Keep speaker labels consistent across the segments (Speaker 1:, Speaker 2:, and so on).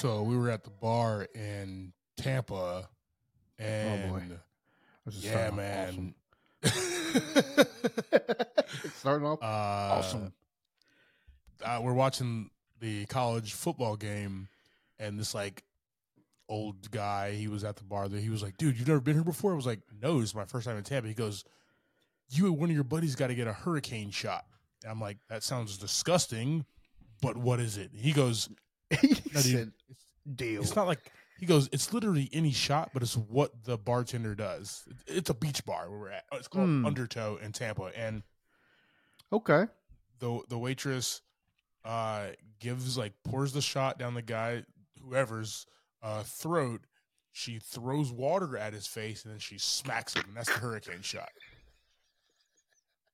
Speaker 1: So we were at the bar in Tampa, and
Speaker 2: This is
Speaker 1: yeah,
Speaker 2: starting off
Speaker 1: man.
Speaker 2: awesome. starting off
Speaker 1: uh,
Speaker 2: awesome.
Speaker 1: uh, we're watching the college football game, and this like old guy, he was at the bar. There, he was like, "Dude, you've never been here before?" I was like, "No, this is my first time in Tampa." He goes, "You and one of your buddies got to get a hurricane shot." And I'm like, "That sounds disgusting, but what is it?" He goes,
Speaker 2: he
Speaker 1: "No, dude,
Speaker 2: said,
Speaker 1: it's,
Speaker 2: "Deal."
Speaker 1: it's not like." He goes, "It's literally any shot, but it's what the bartender does. It's a beach bar where we're at. It's called
Speaker 2: Hmm.
Speaker 1: Undertow in Tampa, and
Speaker 2: okay.
Speaker 1: the the waitress uh gives like pours the shot down the guy whoever's uh throat she throws water at his face and then she smacks him and that's the hurricane shot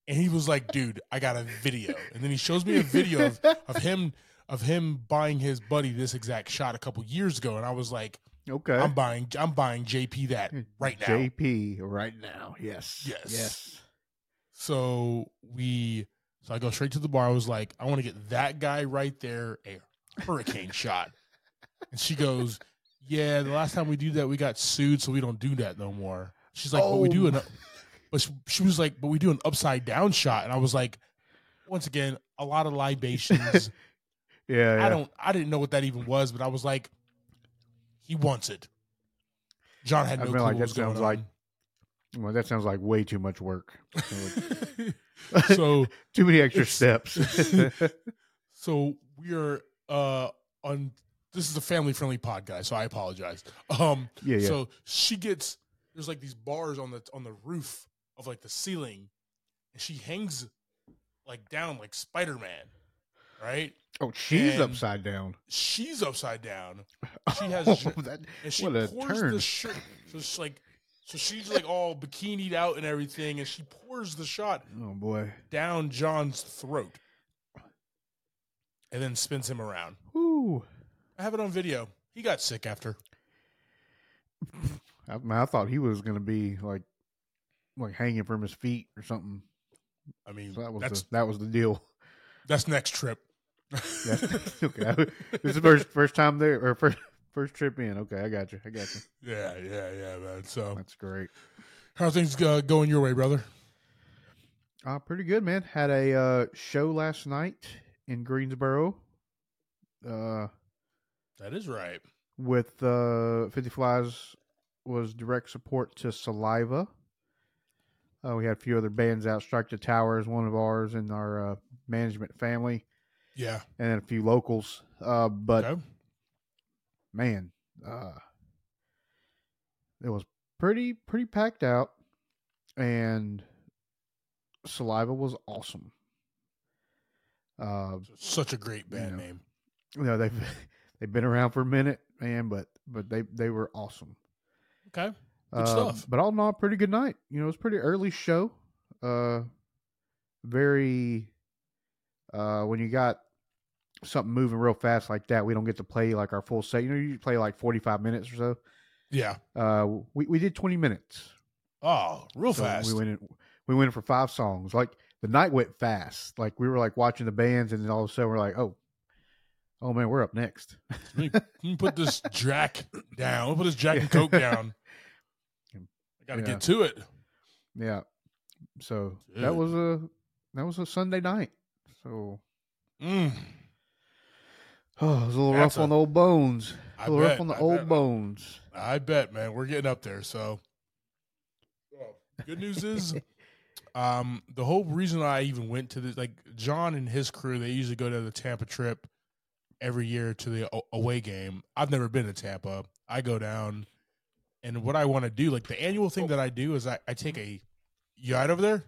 Speaker 1: and he was like dude i got a video and then he shows me a video of, of him of him buying his buddy this exact shot a couple years ago and i was like
Speaker 2: Okay.
Speaker 1: i'm buying i'm buying jp that right now
Speaker 2: JP right now. Yes.
Speaker 1: Yes.
Speaker 2: Yes.
Speaker 1: So we, so I go straight to the bar. I was like, I want to get that guy right there a hurricane shot. And she goes, Yeah, the last time we do that, we got sued, so we don't do that no more. She's like, But we do
Speaker 2: Oh.
Speaker 1: an, but she, she was like, But we do an upside down shot. And I was like, Once again, a lot of libations.
Speaker 2: Yeah. yeah.
Speaker 1: I don't, I didn't know what that even was, but I was like, He wants it. John had
Speaker 2: I
Speaker 1: no
Speaker 2: feel
Speaker 1: clue
Speaker 2: like
Speaker 1: what
Speaker 2: that
Speaker 1: was going
Speaker 2: sounds like-
Speaker 1: on.
Speaker 2: Well, that sounds like way too much work.
Speaker 1: so
Speaker 2: too many extra steps.
Speaker 1: So we are uh on this is a family friendly podcast, so I apologize. Um
Speaker 2: yeah. Yeah.
Speaker 1: so she gets there's like these bars on the on the roof of like the ceiling and she hangs like down like Spider-Man, right?
Speaker 2: oh, she's
Speaker 1: and-
Speaker 2: upside down.
Speaker 1: She's upside down She has
Speaker 2: Oh, that,
Speaker 1: and she
Speaker 2: What a
Speaker 1: pours
Speaker 2: turn.
Speaker 1: the shirt. So it's like so she's like all bikinied out and everything and she pours the shot
Speaker 2: oh boy.
Speaker 1: down John's throat. And then spins him around.
Speaker 2: Woo.
Speaker 1: I have it on video. He got sick after.
Speaker 2: I, man, I thought he was gonna be like, like hanging from his feet or something.
Speaker 1: I mean,
Speaker 2: So that was the, that was the deal.
Speaker 1: that's next trip.
Speaker 2: Yeah. okay. This is the first first time there or first first trip in. Okay, I got you. I got you.
Speaker 1: yeah, yeah, yeah, man. So,
Speaker 2: That's great.
Speaker 1: how are things uh, going your way, brother?
Speaker 2: Uh, pretty good, man. Had a uh, show last night in Greensboro. Uh,
Speaker 1: That is right.
Speaker 2: with uh, 50 Flies was direct support to Saliva. Uh, we had a few other bands out. Strike the Towers, one of ours in our uh, management family,
Speaker 1: Yeah.
Speaker 2: and then a few locals. Uh, but
Speaker 1: okay.
Speaker 2: man, uh, it was pretty pretty packed out, and Saliva was awesome. Uh,
Speaker 1: Such a great band
Speaker 2: Yeah.
Speaker 1: name.
Speaker 2: you know they've they've been around for a minute, man, but but they they were awesome.
Speaker 1: Okay. Good
Speaker 2: Uh,
Speaker 1: stuff.
Speaker 2: But all in all, pretty good night. You know, it was a pretty early show. Uh, very. Uh, when you got something moving real fast like that, we don't get to play like our full set. You know, you play like forty five minutes or so.
Speaker 1: Yeah.
Speaker 2: Uh, we we did twenty minutes.
Speaker 1: Oh, real
Speaker 2: So
Speaker 1: fast.
Speaker 2: We went in. We went in for five songs. Like the night went fast. Like we were like watching the bands, and then all of a sudden we're like, oh, oh man, we're up next.
Speaker 1: Let me, let me put this Jack down. Let me put this Jack and Coke down. I got to
Speaker 2: Yeah.
Speaker 1: get to it.
Speaker 2: yeah. So
Speaker 1: Dude.
Speaker 2: that was a that was a Sunday night. So
Speaker 1: Mm,
Speaker 2: oh, it was a little
Speaker 1: That's
Speaker 2: rough on the old bones. A little rough
Speaker 1: bet,
Speaker 2: on the
Speaker 1: I
Speaker 2: old
Speaker 1: bet.
Speaker 2: bones.
Speaker 1: I bet, man. We're getting up there. So, Well, good news is, um, the whole reason I even went to this, like John and his crew, they usually go to the Tampa trip every year to the away game. I've never been to Tampa. I go down, and what I want to do, like the annual thing that I do, is I, I take a. You all right over there?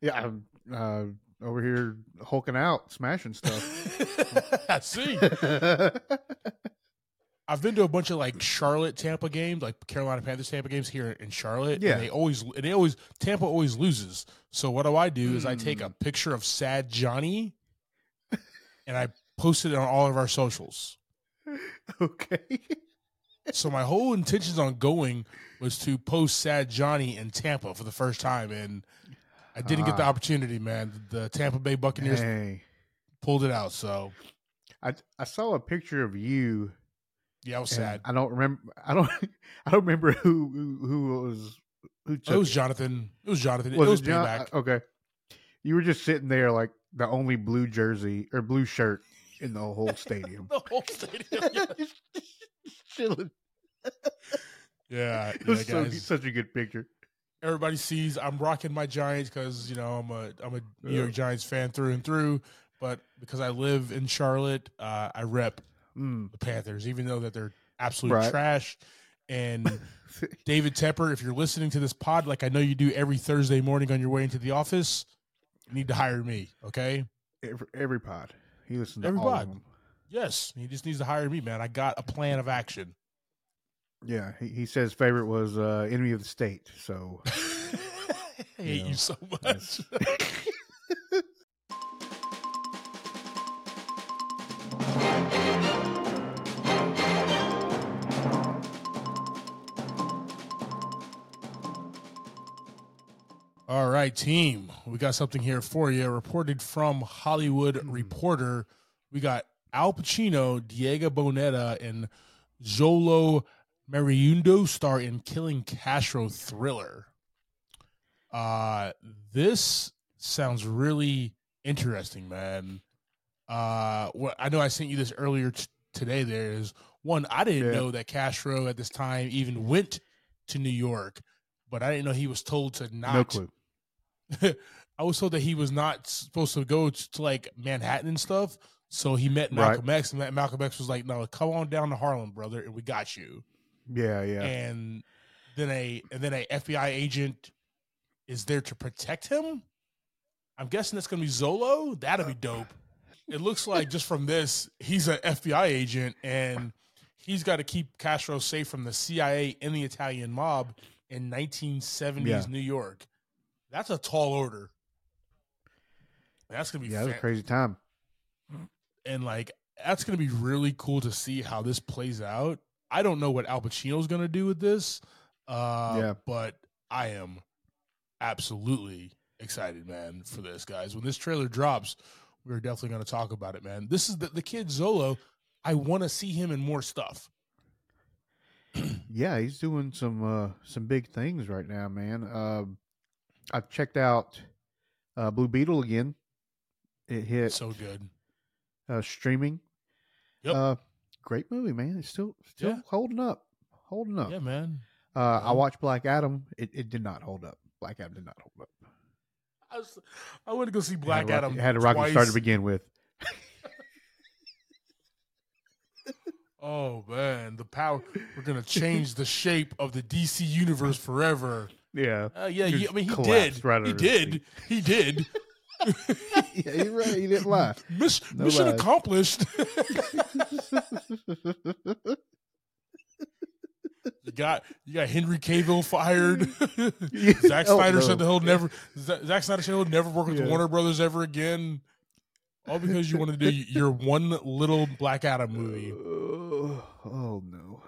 Speaker 2: Yeah, I'm uh, over here hulking out, smashing stuff.
Speaker 1: I see. I've been to a bunch of like Charlotte Tampa games, like Carolina Panthers Tampa games here in Charlotte.
Speaker 2: Yeah.
Speaker 1: and they always and they always Tampa always loses. So what do I do is I take a
Speaker 2: Hmm.
Speaker 1: picture of sad Johnny, and I post it on all of our socials.
Speaker 2: okay.
Speaker 1: So my whole intentions on going was to post sad Johnny in Tampa for the first time, and I didn't get the
Speaker 2: Ah.
Speaker 1: opportunity. Man, the Tampa Bay Buccaneers
Speaker 2: Hey,
Speaker 1: pulled it out. So
Speaker 2: I I saw a picture of you
Speaker 1: Yeah, I was sad.
Speaker 2: I don't remember. I don't. I don't remember who who, who was who. Took
Speaker 1: it was Jonathan. It was Jonathan.
Speaker 2: Was
Speaker 1: it was
Speaker 2: it John?
Speaker 1: payback.
Speaker 2: Uh, Okay. You were just sitting there like the only blue jersey or blue shirt in the whole stadium.
Speaker 1: the whole stadium. Yeah,
Speaker 2: Just chilling.
Speaker 1: yeah,
Speaker 2: It
Speaker 1: yeah,
Speaker 2: was so, such a good picture.
Speaker 1: Everybody sees I'm rocking my Giants because you know I'm a I'm a New. York Giants fan through and through. But because I live in Charlotte, uh, I rep
Speaker 2: Mm.
Speaker 1: the Panthers, even though that they're absolute
Speaker 2: Right.
Speaker 1: trash. And David Tepper, if you're listening to this pod, like I know you do every Thursday morning on your way into the office, you need to hire me. Okay.
Speaker 2: every, every pod. He listened to
Speaker 1: Every
Speaker 2: all
Speaker 1: pod.
Speaker 2: of them.
Speaker 1: Yes, he just needs to hire me, man. I got a plan of action.
Speaker 2: Yeah, he, he says favorite was uh, enemy of the state. So
Speaker 1: I hate
Speaker 2: know,
Speaker 1: you so much. All right, team. We got something here for you. Reported from Hollywood
Speaker 2: Hmm.
Speaker 1: Reporter. We got Al Pacino, Diego Boneta, and Xolo Maridueña star in Killing Castro thriller. Uh this sounds really interesting, man. Uh what I know I sent you this earlier t- today there is one I didn't
Speaker 2: Yeah.
Speaker 1: know that Castro at this time even went to New York, but I didn't know he was told to not
Speaker 2: no clue.
Speaker 1: I was told that he was not supposed to go to, to, like Manhattan and stuff. So he met
Speaker 2: Right.
Speaker 1: Malcolm X, and Ma- Malcolm X was like, "No, come on down to Harlem, brother, and we got you."
Speaker 2: Yeah, yeah.
Speaker 1: And then a and then a FBI agent is there to protect him. I'm guessing that's gonna be Xolo. That'd be dope. It looks like just from this, he's an FBI agent, and he's got to keep Castro safe from the CIA and the Italian mob in 1970s
Speaker 2: Yeah.
Speaker 1: New York. That's a tall order. That's gonna be
Speaker 2: yeah, a crazy time.
Speaker 1: and like that's gonna be really cool to see how this plays out. I don't know what Al Pacino's gonna do with this, uh,
Speaker 2: Yeah.
Speaker 1: but I am absolutely excited, man, for this, guys. When this trailer drops, we're definitely gonna talk about it, man. This is the, the kid Xolo. I want to see him in more stuff.
Speaker 2: Yeah, he's doing some uh some big things right now, man. Uh, I've checked out uh Blue Beetle again. It hit
Speaker 1: So good.
Speaker 2: uh streaming.
Speaker 1: Yep.
Speaker 2: Great movie, man. It's still still
Speaker 1: Yeah.
Speaker 2: holding up. Holding up.
Speaker 1: Yeah, man.
Speaker 2: Uh I watched Black Adam. It, it did not hold up. Black Adam did not hold up.
Speaker 1: I, was, I went to go see
Speaker 2: had
Speaker 1: Black
Speaker 2: rocky-
Speaker 1: Adam.
Speaker 2: it had a rocky start to begin with.
Speaker 1: Oh man, the power! We're gonna change the shape of the DC universe forever.
Speaker 2: Yeah.
Speaker 1: Uh, yeah, he, I mean, he did.
Speaker 2: right
Speaker 1: he
Speaker 2: under his
Speaker 1: did. He did.
Speaker 2: yeah, you're right. He didn't lie.
Speaker 1: Miss,
Speaker 2: No
Speaker 1: mission
Speaker 2: lies.
Speaker 1: accomplished. you got you got Henry Cavill fired. Zack
Speaker 2: Oh,
Speaker 1: Snyder
Speaker 2: no.
Speaker 1: said that he'll never. Zack Snyder said he'll never work with
Speaker 2: Yeah.
Speaker 1: Warner Brothers ever again. All because you want to do your one little Black Adam movie.
Speaker 2: Uh, oh no.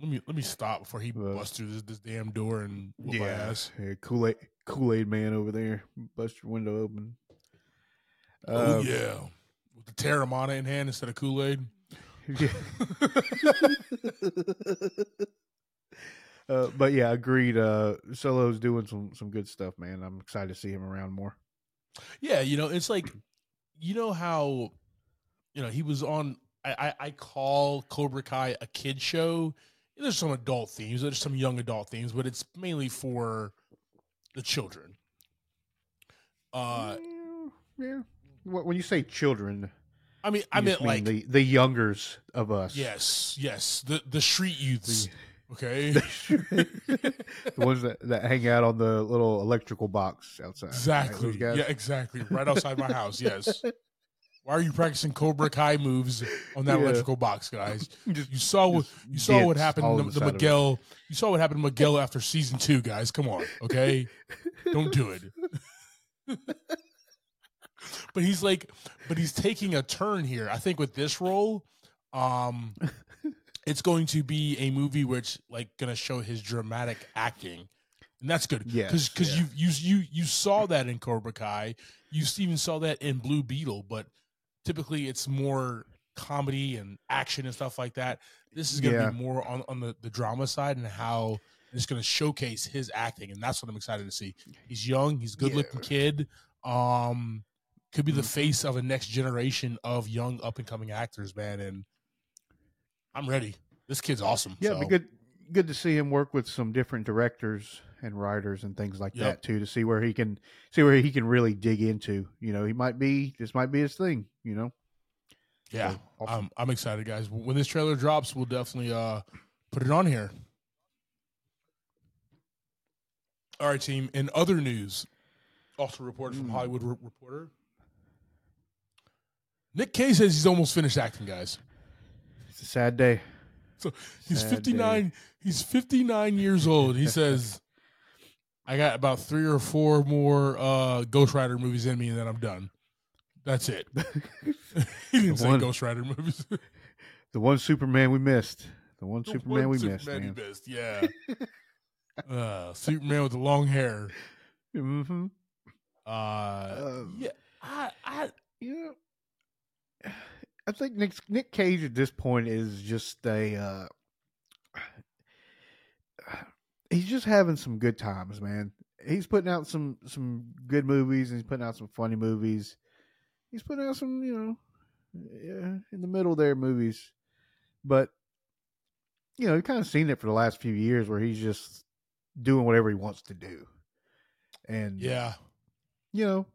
Speaker 1: Let me let me stop before he
Speaker 2: Uh,
Speaker 1: busts through this, this damn door and
Speaker 2: Yeah, yeah Kool Aid Kool Aid man over there, bust your window open.
Speaker 1: Oh
Speaker 2: Um,
Speaker 1: yeah, with the Terramana in hand instead of Kool Aid.
Speaker 2: yeah. uh, but yeah, agreed. Uh, Solo's doing some some good stuff, man. I'm excited to see him around more.
Speaker 1: Yeah, you know, it's like you know how you know he was on. I I, I call Cobra Kai a kid show. There's some adult themes, there's some young adult themes, but it's mainly for the children. Uh,
Speaker 2: yeah, yeah. Wh- When you say children,
Speaker 1: I mean, I meant
Speaker 2: mean
Speaker 1: like
Speaker 2: the the youngers of us.
Speaker 1: yes, yes, the the street youths.
Speaker 2: The-
Speaker 1: Okay,
Speaker 2: the ones that, that hang out on the little electrical box outside.
Speaker 1: exactly.
Speaker 2: Guys?
Speaker 1: Yeah, exactly. Right outside my house. Yes. Why are you practicing Cobra Kai moves on that
Speaker 2: Yeah.
Speaker 1: electrical box, guys?
Speaker 2: Just-
Speaker 1: You saw what you saw what happened to
Speaker 2: over
Speaker 1: the,
Speaker 2: the side of it.
Speaker 1: Miguel. You saw what happened to Miguel after season two, guys. Come on, okay? Don't do it. But he's like, but he's taking a turn here. I think with this role, um, it's going to be a movie which like gonna show his dramatic acting, and that's good.
Speaker 2: Yes,
Speaker 1: because
Speaker 2: yeah.
Speaker 1: you you you you saw that in Cobra Kai. You even saw that in Blue Beetle, but typically it's more comedy and action and stuff like that. This is going to
Speaker 2: Yeah.
Speaker 1: be more on, on the, the drama side and how it's going to showcase his acting, and that's what I'm excited to see. He's young, he's a good looking
Speaker 2: Yeah.
Speaker 1: kid. Um, could be the
Speaker 2: Mhm.
Speaker 1: face of a next generation of young up and coming actors, man. And I'm ready. This kid's awesome.
Speaker 2: Yeah,
Speaker 1: so.
Speaker 2: be good good to see him work with some different directors and writers and things like
Speaker 1: Yep.
Speaker 2: that too to see where he can see where he can really dig into. You know, he might be this might be his thing, you know.
Speaker 1: Yeah,
Speaker 2: So, awesome.
Speaker 1: I'm I'm excited, guys. When this trailer drops, we'll definitely uh put it on here. All right, team. In other news, also reported from
Speaker 2: Mm.
Speaker 1: Hollywood Re- Reporter, Nick Cage says he's almost finished acting, guys.
Speaker 2: It's a sad day.
Speaker 1: So he's
Speaker 2: Sad
Speaker 1: 59. He's 59 years old. He says, "I got about three or four more uh Ghost Rider movies in me, and then I'm done. That's it." he didn't say
Speaker 2: One-
Speaker 1: Ghost Rider movies.
Speaker 2: The one Superman we missed. The one
Speaker 1: The
Speaker 2: Superman
Speaker 1: one
Speaker 2: we missed, man.
Speaker 1: missed, Yeah. uh, Superman with the long hair.
Speaker 2: Mm-hmm.
Speaker 1: Uh,
Speaker 2: Um,
Speaker 1: yeah, I, I,
Speaker 2: Yeah. I think Nick Nick Cage at this point is just a uh he's just having some good times, man. He's putting out some some good movies and he's putting out some funny movies. He's putting out some, you know, yeah, in the middle there movies. But you know, you've kind of seen it for the last few years where he's just doing whatever he wants to do. And
Speaker 1: yeah.
Speaker 2: you know,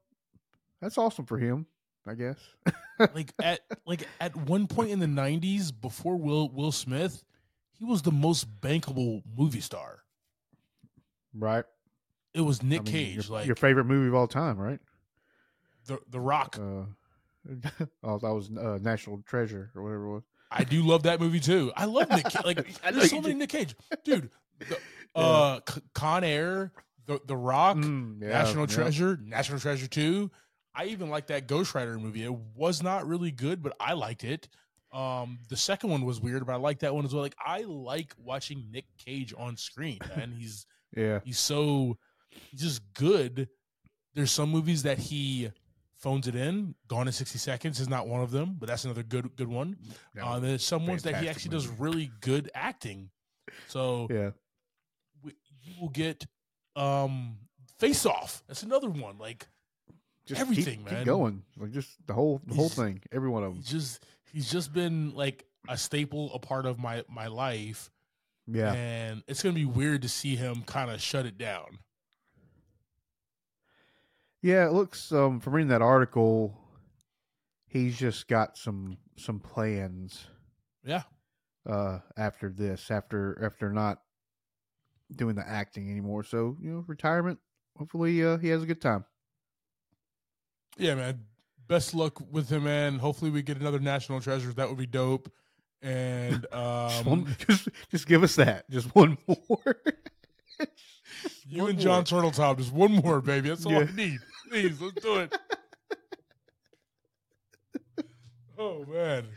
Speaker 2: that's awesome for him, I guess.
Speaker 1: Like at like at one point in the '90s, before Will Will Smith, he was the most bankable movie star.
Speaker 2: right?
Speaker 1: It was Nick
Speaker 2: I mean,
Speaker 1: Cage,
Speaker 2: your,
Speaker 1: like
Speaker 2: your favorite movie of all time, right?
Speaker 1: the the Rock.
Speaker 2: Uh, oh, that was uh, National Treasure or whatever it was.
Speaker 1: I do love that movie too. I love Nick. Cage. Like there's so many. Nick Cage, dude. The, uh, C- Con Air, the the Rock,
Speaker 2: Mm, yeah,
Speaker 1: National
Speaker 2: yeah.
Speaker 1: Treasure, National Treasure Two. I even like that Ghost Rider movie. It was not really good, but I liked it. Um, the second one was weird, but I like that one as well. Like I like watching Nick Cage on screen, and he's
Speaker 2: Yeah,
Speaker 1: he's so he's just good. There's some movies that he phones it in. Gone in 60 Seconds is not one of them, but that's another good good one.
Speaker 2: That
Speaker 1: Uh, there's some ones that he actually does really good acting. So
Speaker 2: yeah,
Speaker 1: we, you will get um Face Off. That's another one. Like
Speaker 2: just
Speaker 1: Everything,
Speaker 2: keep,
Speaker 1: man.
Speaker 2: Keep going, like just the whole the whole thing, every one of them.
Speaker 1: just he's just been like a staple, a part of my my life,
Speaker 2: Yeah,
Speaker 1: and it's gonna be weird to see him kind of shut it down.
Speaker 2: yeah. It looks um from reading that article, he's just got some some plans
Speaker 1: Yeah,
Speaker 2: uh after this, after after not doing the acting anymore. So you know, retirement. Hopefully, uh, he has a good time.
Speaker 1: Yeah, man. Best luck with him, man. Hopefully, we get another National Treasure. That would be dope. And
Speaker 2: Just,
Speaker 1: um,
Speaker 2: one, just just give us that. Just one more.
Speaker 1: you
Speaker 2: one
Speaker 1: and John
Speaker 2: more.
Speaker 1: Turteltaub, just one more, baby. That's all
Speaker 2: Yeah.
Speaker 1: I need. Please, let's do it. oh man.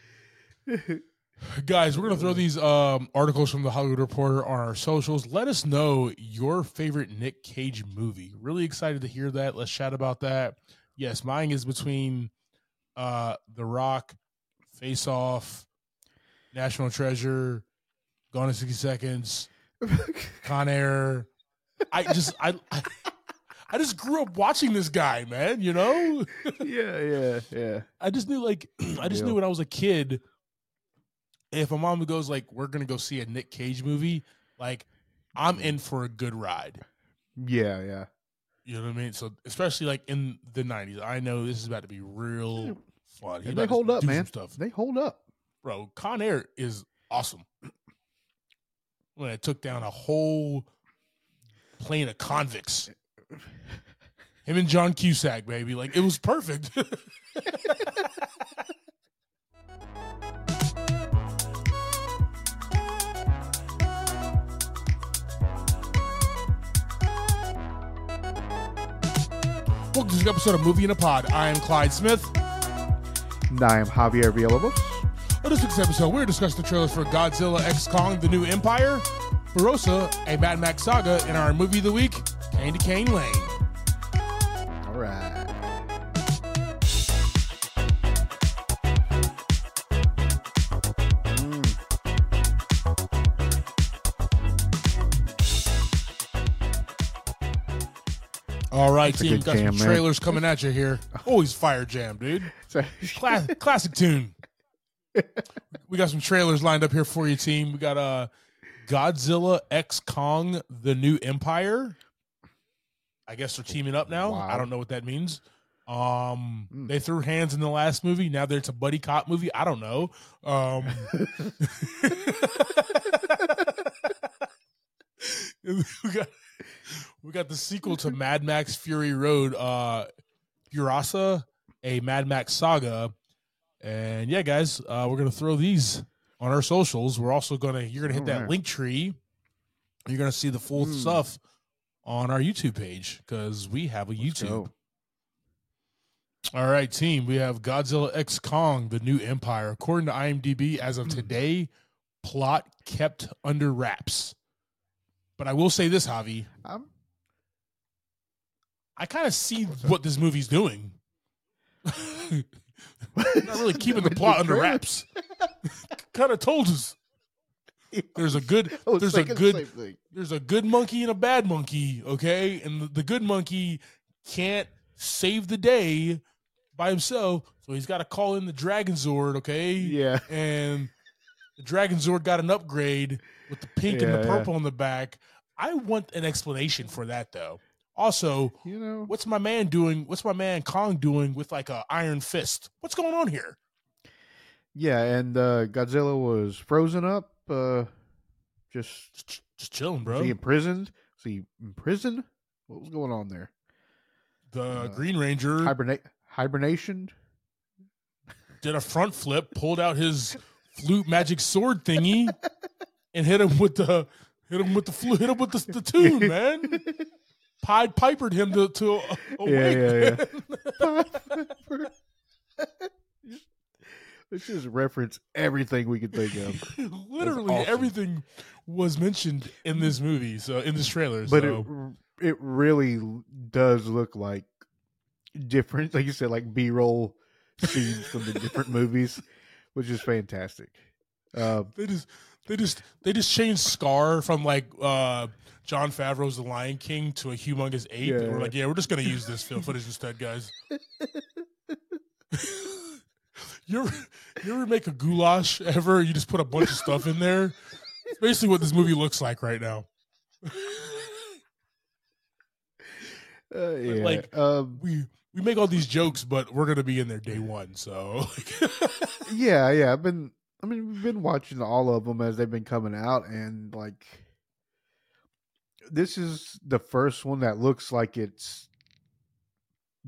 Speaker 1: Guys, we're gonna throw these um, articles from the Hollywood Reporter on our socials. Let us know your favorite Nick Cage movie. Really excited to hear that. Let's chat about that. Yes, mine is between uh, The Rock, Face Off, National Treasure, Gone in sixty seconds, Con Air. I just I, I I just grew up watching this guy, man. You know.
Speaker 2: yeah, yeah, yeah.
Speaker 1: I just knew like I just knew when I was a kid, if my mom goes like, "We're gonna go see a Nick Cage movie," like I'm in for a good ride.
Speaker 2: Yeah, yeah.
Speaker 1: You know what I mean? So especially like in the '90s, I know this is about to be real fun.
Speaker 2: They hold up, man.
Speaker 1: Stuff,
Speaker 2: They hold up.
Speaker 1: bro. Con Air is awesome. When it took down a whole plane of convicts. Him and John Cusack, baby. Like it was perfect. Welcome to this episode of Movie in a Pod. I am Clyde Smith.
Speaker 2: And I am Javier Villalobos.
Speaker 1: On this week's episode, we're discussing the trailers for Godzilla X Kong The New Empire, Barossa, a Mad Max saga, and our movie of the week, Candy Cane Lane.
Speaker 2: Right, That's
Speaker 1: team. Got
Speaker 2: jam,
Speaker 1: some
Speaker 2: man.
Speaker 1: trailers coming at you here. Always fire jam, dude. Classic tune. we got some trailers lined up here for you, team. We got uh, Godzilla X Kong: The New Empire. I guess they're teaming up now.
Speaker 2: Wow.
Speaker 1: I don't know what that means. Um,
Speaker 2: Mm.
Speaker 1: they threw hands in the last movie. Now that it's a buddy cop movie. I don't know. Um, we got we got the sequel to Mad Max Fury Road, uh, Furasa, a Mad Max saga, and yeah, guys, uh, we're gonna throw these on our socials. We're also gonna you're gonna hit that
Speaker 2: Alright.
Speaker 1: link tree. You're gonna see the full
Speaker 2: Hmm.
Speaker 1: stuff on our YouTube page because we have a
Speaker 2: let's
Speaker 1: YouTube.
Speaker 2: go.
Speaker 1: All right, team. We have Godzilla X Kong: The New Empire. According to IMDb, as of today, plot kept under wraps. But I will say this, Javi.
Speaker 2: I'm,
Speaker 1: I kind of see what this movie's doing. Not really keeping the plot under wraps. kind of told us. There's a good. There's a good. There's a good monkey and a bad monkey. Okay, and the, the good monkey can't save the day by himself, so he's got to call in the Dragon Zord. Okay,
Speaker 2: Yeah.
Speaker 1: and the Dragon Zord got an upgrade with the pink and
Speaker 2: Yeah,
Speaker 1: the
Speaker 2: yeah.
Speaker 1: purple on the back. I want an explanation for that though. Also,
Speaker 2: You know,
Speaker 1: what's my man doing? What's my man Kong doing with like a iron fist? What's going on here?
Speaker 2: yeah, and uh, Godzilla was frozen up. Uh, just
Speaker 1: Just, just chilling, bro.
Speaker 2: he imprisoned? Was he in prison? What was going on there?
Speaker 1: The
Speaker 2: uh,
Speaker 1: Green Ranger
Speaker 2: Hibernate hibernation?
Speaker 1: did a front flip, pulled out his flute magic sword thingy, and hit him with the hit him with the flute, hit him with the, the tune, man. Pied Pipered him to to awake.
Speaker 2: Yeah, yeah,
Speaker 1: man.
Speaker 2: Let's just reference everything we could think of.
Speaker 1: Literally
Speaker 2: awesome.
Speaker 1: everything was mentioned in this movie, so in this trailer.
Speaker 2: But
Speaker 1: so.
Speaker 2: it it really does look like different, like you said, like B roll scenes from the different movies, which is fantastic. Um,
Speaker 1: They just they just they just changed Scar from like uh Jon Favreau's The Lion King to a humongous ape. And we're
Speaker 2: Yeah.
Speaker 1: like, yeah, we're just gonna use this film footage instead, guys. you ever you ever make a goulash ever? You just put a bunch of stuff in there. It's basically what this movie looks like right now.
Speaker 2: uh, yeah,
Speaker 1: like-
Speaker 2: um,
Speaker 1: We we make all these jokes, but we're gonna be in there day one. So
Speaker 2: yeah, yeah. I've been, I mean, we've been watching all of them as they've been coming out, and like, this is the first one that looks like it's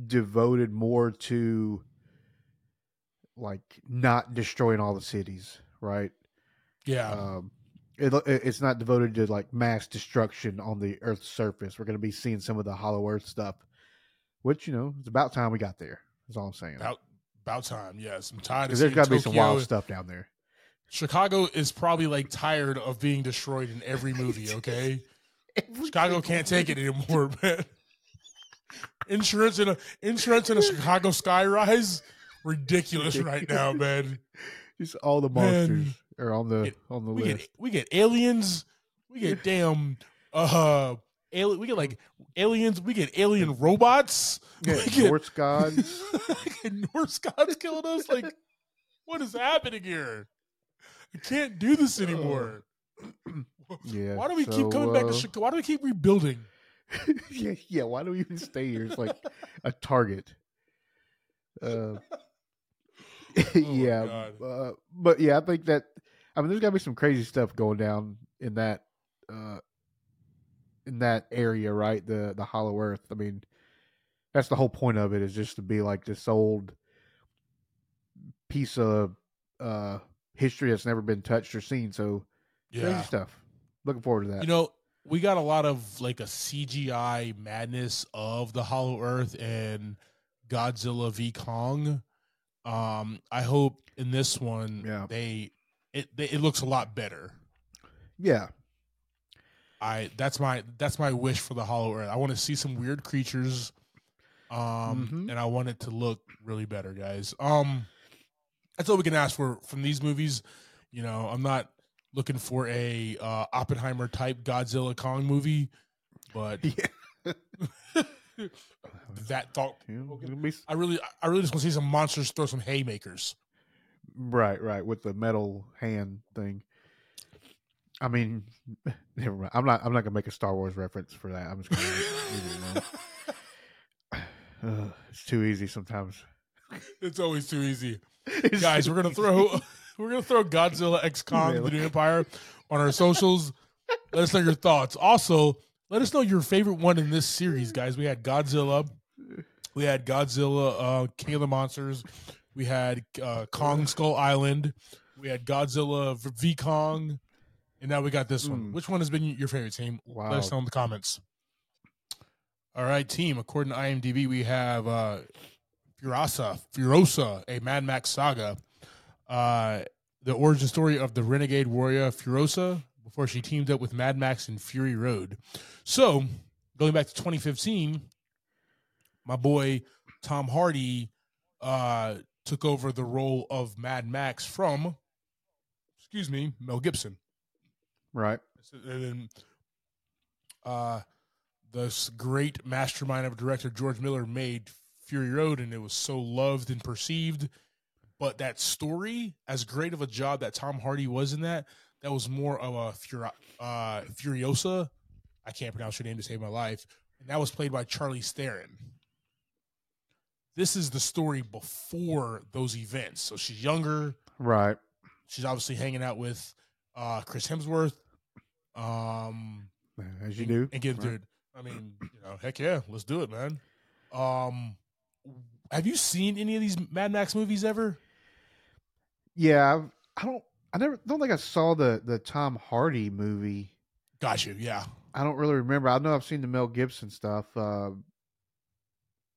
Speaker 2: devoted more to like not destroying all the cities, right?
Speaker 1: yeah,
Speaker 2: um, it, it's not devoted to like mass destruction on the Earth's surface. We're going to be seeing some of the Hollow Earth stuff, which you know it's about time we got there. That's all I'm saying.
Speaker 1: about about time. Yes, I'm tired of
Speaker 2: there's got to be some wild stuff down there.
Speaker 1: Chicago is probably like tired of being destroyed in every movie. Okay, Chicago can't take it anymore, man. Insurance in a insurance in a Chicago skyrise, ridiculous right now, man.
Speaker 2: Just all the
Speaker 1: Man.
Speaker 2: monsters are on the
Speaker 1: It-
Speaker 2: on the
Speaker 1: We
Speaker 2: list.
Speaker 1: get we get aliens, we get damn uh alien, we get like aliens, we get alien robots,
Speaker 2: Yeah,
Speaker 1: we get
Speaker 2: Norse gods.
Speaker 1: Norse gods killing us. Like, what is happening here? I can't do this anymore.
Speaker 2: Yeah.
Speaker 1: Why do we
Speaker 2: so,
Speaker 1: keep coming back to
Speaker 2: uh,
Speaker 1: Chicago? Why do we keep rebuilding?
Speaker 2: yeah, yeah. Why do we even stay here? It's like a target. Uh, yeah, uh, but yeah, I think that I mean, there's got to be some crazy stuff going down in that uh, in that area, right? The the Hollow Earth. I mean, that's the whole point of it is just to be like this old piece of uh, history that's never been touched or seen. So
Speaker 1: Yeah.
Speaker 2: crazy stuff. Looking forward to that.
Speaker 1: You know, we got a lot of like a CGI madness of the Hollow Earth and Godzilla v Kong. Um, I hope in this one
Speaker 2: Yeah.
Speaker 1: they it they, it looks a lot better.
Speaker 2: yeah,
Speaker 1: I that's my that's my wish for the Hollow Earth. I want to see some weird creatures, um,
Speaker 2: Mhm.
Speaker 1: and I want it to look really better, guys. Um, that's all we can ask for from these movies. You know, I'm not looking for a uh, Oppenheimer type Godzilla Kong movie, but
Speaker 2: yeah.
Speaker 1: that thought.
Speaker 2: You know, it'll be s-
Speaker 1: I really, I really just want to see some monsters throw some haymakers.
Speaker 2: right, right, with the metal hand thing. I mean, never mind. I'm not. I'm not gonna make a Star Wars reference for that. I'm just gonna it. Ugh, it's too easy sometimes.
Speaker 1: It's always too easy, guys. We're gonna throw, we're gonna throw Godzilla X Kong the New Empire on our socials. Let us know your thoughts. Also, let us know your favorite one in this series, guys. We had Godzilla. We had Godzilla, uh, King of the Monsters. We had uh, Kong Skull Island. We had Godzilla v, Kong, and now we got this one.
Speaker 2: Hmm.
Speaker 1: Which one has been your favorite team?
Speaker 2: Wow.
Speaker 1: Let us know in the comments. All right, team. According to IMDb, we have uh, Furasa, Furosa, a Mad Max saga. Uh, the origin story of the renegade warrior Furosa before she teamed up with Mad Max in Fury Road. So, going back to 2015, my boy Tom Hardy uh, took over the role of Mad Max from, excuse me, Mel Gibson.
Speaker 2: right.
Speaker 1: And then, uh, this great mastermind of a director, George Miller, made Fury Road, and it was so loved and perceived. But that story, as great of a job that Tom Hardy was in that, that was more of a Furi- uh, Furiosa. I can't pronounce your name to save my life. And that was played by Charlie Theron. This is the story before those events. So she's younger.
Speaker 2: Right.
Speaker 1: She's obviously hanging out with uh, Chris Hemsworth. Um,
Speaker 2: As you
Speaker 1: and,
Speaker 2: do.
Speaker 1: and getting
Speaker 2: right.
Speaker 1: through it. I mean, you know, heck yeah, let's do it, man. Um, have you seen any of these Mad Max movies ever?
Speaker 2: Yeah, I've, I don't. I never don't think I saw the the Tom Hardy movie.
Speaker 1: Got you. Yeah.
Speaker 2: I don't really remember. I know I've seen the Mel Gibson stuff. Uh,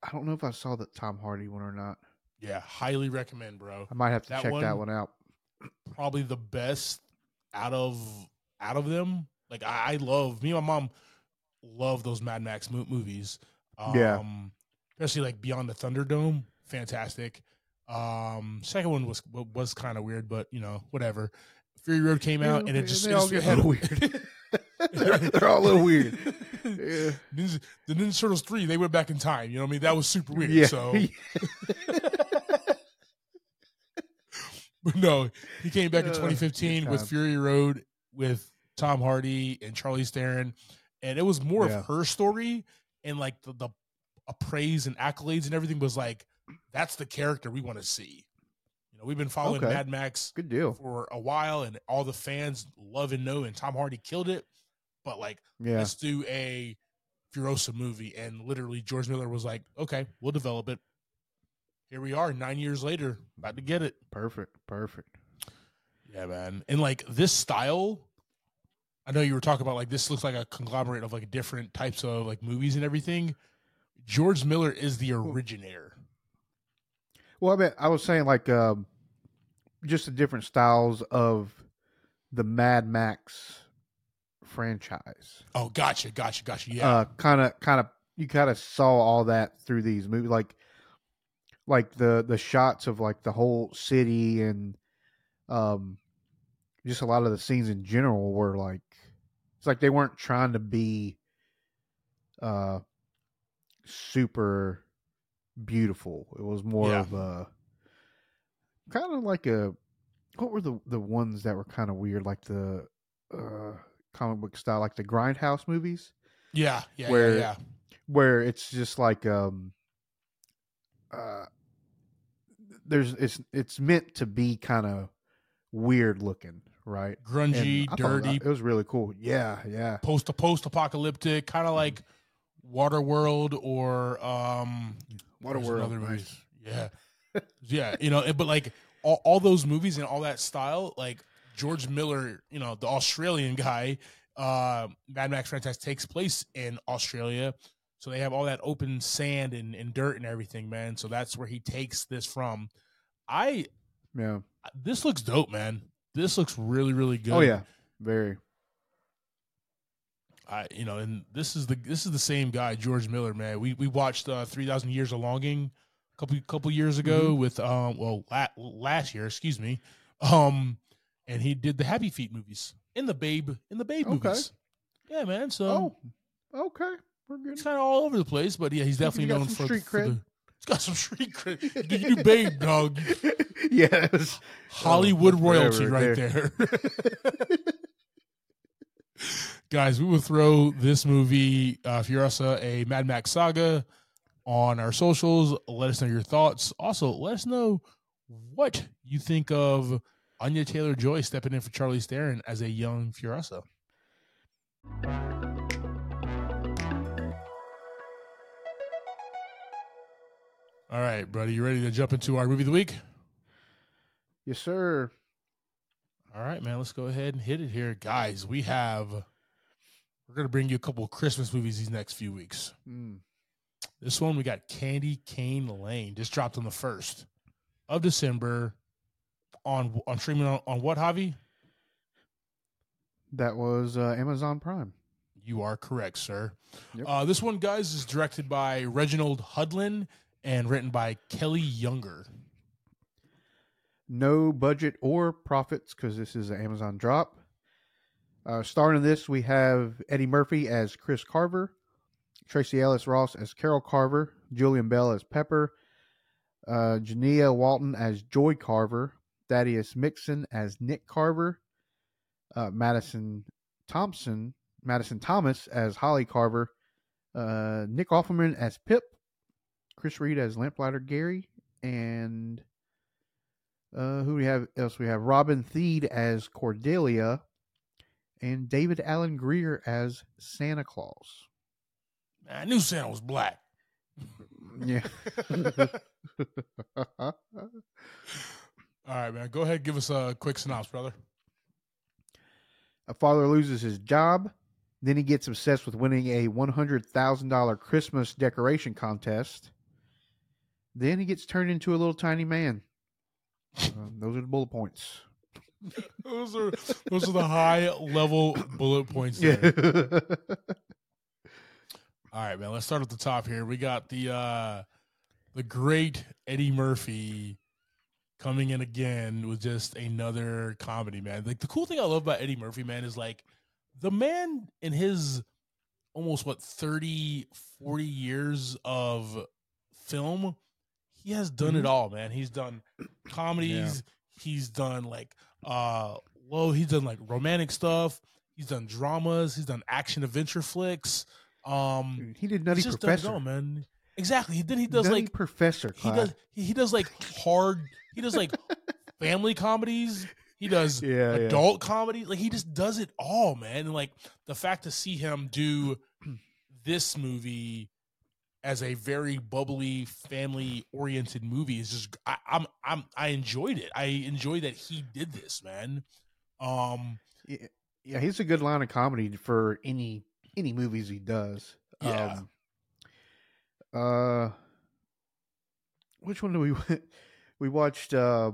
Speaker 2: I don't know if I saw the Tom Hardy one or not.
Speaker 1: Yeah. Highly recommend, bro.
Speaker 2: I might have to
Speaker 1: That
Speaker 2: check that
Speaker 1: one-
Speaker 2: one out.
Speaker 1: Probably the best out of out of them. Like I, I love me and my mom love those Mad Max mo- movies. Um,
Speaker 2: Yeah.
Speaker 1: Especially like Beyond the Thunderdome. Fantastic. Um, second one was was kind of weird, but you know, whatever. Fury Road came out,
Speaker 2: Yeah,
Speaker 1: and it just,
Speaker 2: they all get a little weird. they're, they're all a little weird. Yeah.
Speaker 1: Ninja, the Ninja Turtles three, they went back in time. You know what I mean? That was super weird.
Speaker 2: Yeah.
Speaker 1: So, but no, he came back in
Speaker 2: Uh,
Speaker 1: 2015
Speaker 2: good
Speaker 1: with. Fury Road with Tom Hardy and Charlie Theron, and it was more
Speaker 2: Yeah.
Speaker 1: of her story and like the, the praise and accolades and everything was like that's the character we want to see. You know, we've been following
Speaker 2: Okay.
Speaker 1: Mad Max
Speaker 2: Good deal.
Speaker 1: for a while, and all the fans love and know, and Tom Hardy killed it. But like
Speaker 2: Yeah.
Speaker 1: let's do a Furosa movie. And literally, George Miller was like, okay, we'll develop it. Here we are, nine years later, about to get it.
Speaker 2: Perfect. Perfect.
Speaker 1: Yeah, man. And like this style, I know you were talking about like this looks like a conglomerate of like different types of like movies and everything. George Miller is the originator.
Speaker 2: Well, I mean, I was saying like um, just the different styles of the Mad Max franchise.
Speaker 1: Oh, gotcha, gotcha, gotcha. Yeah.
Speaker 2: Uh, kind of, kind of, you kind of saw all that through these movies, like, like the the shots of like the whole city and, um, just a lot of the scenes in general were like, it's like they weren't trying to be, uh, super beautiful. It was more
Speaker 1: Yeah.
Speaker 2: of a kind of like a what were the the ones that were kind of weird, like the uh comic book style, like the Grindhouse movies,
Speaker 1: yeah, yeah,
Speaker 2: where-
Speaker 1: yeah, yeah.
Speaker 2: where it's just like um uh there's it's it's meant to be kind of weird looking, right?
Speaker 1: Grungy,
Speaker 2: I thought that-
Speaker 1: dirty,
Speaker 2: It was really cool. Yeah, yeah.
Speaker 1: post post apocalyptic, kind of like Waterworld or um another movie. Yeah, yeah. You know, but like all, all those movies and all that style, like George Miller, you know, the Australian guy, uh, Mad Max franchise takes place in Australia, so they have all that open sand and, and dirt and everything, man. So that's where he takes this from. I
Speaker 2: Yeah.
Speaker 1: this looks dope, man. This looks really, really good.
Speaker 2: Oh yeah. Very.
Speaker 1: I you know, and this is the this is the same guy, George Miller, man. We we watched uh, Three Thousand Years of Longing a couple couple years ago
Speaker 2: Mm-hmm.
Speaker 1: with um well la- last year, excuse me, um, and he did the Happy Feet movies in the Babe in the Babe
Speaker 2: Okay.
Speaker 1: movies. Yeah, man. So
Speaker 2: Oh. Okay. We're good.
Speaker 1: He's kind of all over the place, but yeah, he's definitely known for,
Speaker 2: street
Speaker 1: for the. He's got some street cred. Dude, you do Babe, dog.
Speaker 2: yeah, it
Speaker 1: Hollywood
Speaker 2: that's
Speaker 1: royalty right there. Guys, we will throw this movie, uh, Furiosa, a Mad Max saga, on our socials. Let us know your thoughts. Also, let us know what you think of Anya Taylor Joy stepping in for Charlie Theron as a young Furiosa. All right, buddy, you ready to jump into our movie of the week?
Speaker 2: Yes, sir.
Speaker 1: All right, man, let's go ahead and hit it here. Guys, we have we're gonna bring you a couple of Christmas movies these next few weeks.
Speaker 2: Mm.
Speaker 1: This one we got Candy Cane Lane just dropped on the first of December on on streaming on, on what Javi?
Speaker 2: That was uh, Amazon Prime.
Speaker 1: You are correct, sir.
Speaker 2: Yep.
Speaker 1: Uh, this one, guys, is directed by Reginald Hudlin and written by Kelly Younger.
Speaker 2: No budget or profits because this is an Amazon drop. Uh, starring this, we have Eddie Murphy as Chris Carver, Tracee Ellis Ross as Carol Carver, Julian Bell as Pepper, uh, Jania Walton as Joy Carver, Thaddeus Mixson as Nick Carver, uh, Madison Thompson, Madison Thomas as Holly Carver, uh, Nick Offerman as Pip, Chris Redd as Lamplighter Gary, and uh, who we have else? We have Robin Thede as Cordelia, and David Alan Grier as Santa Claus.
Speaker 1: I knew Santa was black.
Speaker 2: Yeah.
Speaker 1: All right, man. Go ahead, give us a quick synopsis, brother.
Speaker 2: a father loses his job. Then he gets obsessed with winning a $100,000 Christmas decoration contest. Then he gets turned into a little tiny man. Um, those are the bullet points.
Speaker 1: Those are those are the high level bullet points. There.
Speaker 2: Yeah.
Speaker 1: All right, man. Let's start at the top here. We got the uh the great Eddie Murphy coming in again with just another comedy, man. Like the cool thing I love about Eddie Murphy, man, is like the man in his almost what 30 40 years of film, he has done it
Speaker 2: Mhm.
Speaker 1: all, man. He's done comedies, he's done like uh well, he's done like romantic stuff, he's done dramas, he's done action adventure flicks. Um
Speaker 2: he did Nutty
Speaker 1: he's just done it
Speaker 2: Professor.
Speaker 1: all, man. Exactly. He then he does
Speaker 2: Nutty
Speaker 1: like
Speaker 2: Professor.
Speaker 1: he does he, he does like hard he does like family comedies. He does
Speaker 2: Yeah, yeah.
Speaker 1: adult comedy. Like he just does it all, man. And like the fact to see him do this movie as a very bubbly family oriented movie is just I, I'm I'm I enjoyed it. I enjoy that he did this, man. Um
Speaker 2: Yeah, yeah, he's a good line of comedy for any any movies he does.
Speaker 1: Yeah.
Speaker 2: Um, uh, which one do we we watched? Uh,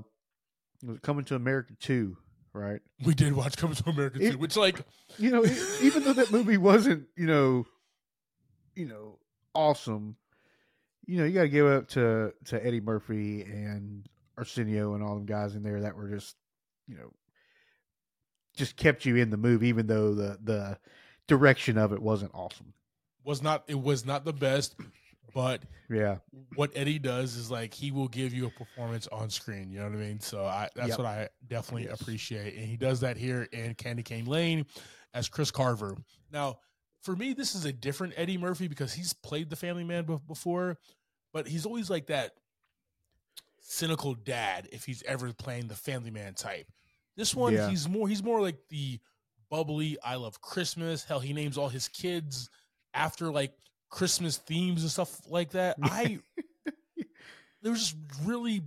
Speaker 2: Coming to America two, right?
Speaker 1: we did watch Coming to America
Speaker 2: It-
Speaker 1: too, which like
Speaker 2: You know, even though that movie wasn't, you know, you know, awesome. You know, you got to give up to to Eddie Murphy and Arsenio and all them guys in there that were just, you know, just kept you in the movie, even though the the direction of it wasn't awesome.
Speaker 1: was not it was not the best, but
Speaker 2: Yeah,
Speaker 1: what Eddie does is like he will give you a performance on screen. You know what I mean? So I that's
Speaker 2: Yep.
Speaker 1: what I definitely
Speaker 2: Yes.
Speaker 1: appreciate, and he does that here in Candy Cane Lane as Chris Carver. Now, for me, this is a different Eddie Murphy because he's played the Family Man be- before, but he's always like that cynical dad if he's ever playing the Family Man type. This one,
Speaker 2: Yeah.
Speaker 1: he's more he's more like the bubbly. I love Christmas. Hell, he names all his kids after like Christmas themes and stuff like that. I there's just really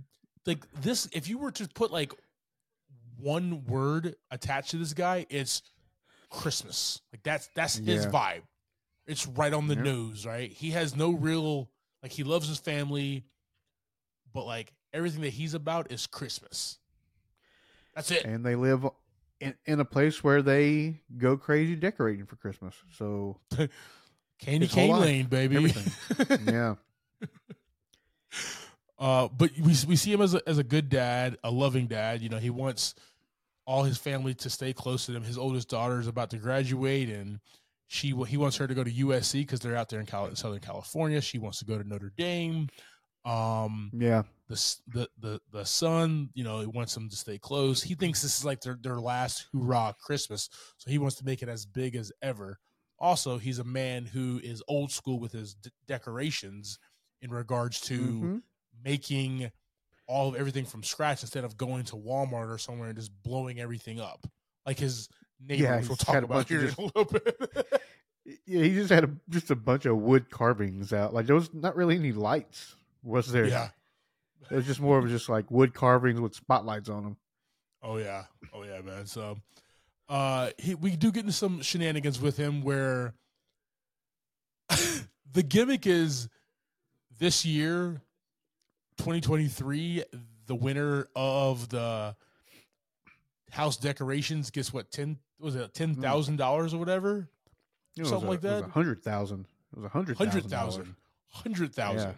Speaker 1: like this. If you were to put like one word attached to this guy, it's Christmas. Like that's that's his vibe. It's right on the
Speaker 2: Yep.
Speaker 1: nose, right? He has no real like he loves his family, but like everything that he's about is Christmas. That's it.
Speaker 2: and they live in, in a place where they go crazy decorating for Christmas. So
Speaker 1: Candy cane lane, baby.
Speaker 2: yeah,
Speaker 1: Uh, but we we see him as a, as a good dad, a loving dad. You know, he wants all his family to stay close to them. His oldest daughter is about to graduate, and She he wants her to go to USC because they're out there in Cal- Southern California. She wants to go to Notre Dame. Um,
Speaker 2: Yeah.
Speaker 1: the the the the son, you know, he wants them to stay close. He thinks this is like their their last hoorah Christmas, so he wants to make it as big as ever. Also, he's a man who is old school with his d- decorations in regards to
Speaker 2: Mhm.
Speaker 1: making all of everything from scratch instead of going to Walmart or somewhere and just blowing everything up. Like his neighbors,
Speaker 2: Yeah,
Speaker 1: we'll talk about here
Speaker 2: just-
Speaker 1: in a little bit.
Speaker 2: Yeah, he just had a, just a bunch of wood carvings out. Like there was not really any lights, was there?
Speaker 1: yeah.
Speaker 2: It was just more of just like wood carvings with spotlights on them.
Speaker 1: Oh yeah, oh yeah, man. So, uh, he, we do get into some shenanigans with him where the gimmick is this year, 2023, the winner of the house decorations gets what ten was it ten thousand dollars or whatever,
Speaker 2: It
Speaker 1: Something
Speaker 2: a-
Speaker 1: like that?
Speaker 2: hundred thousand. It was a hundred
Speaker 1: hundred
Speaker 2: thousand.
Speaker 1: thousand, hundred thousand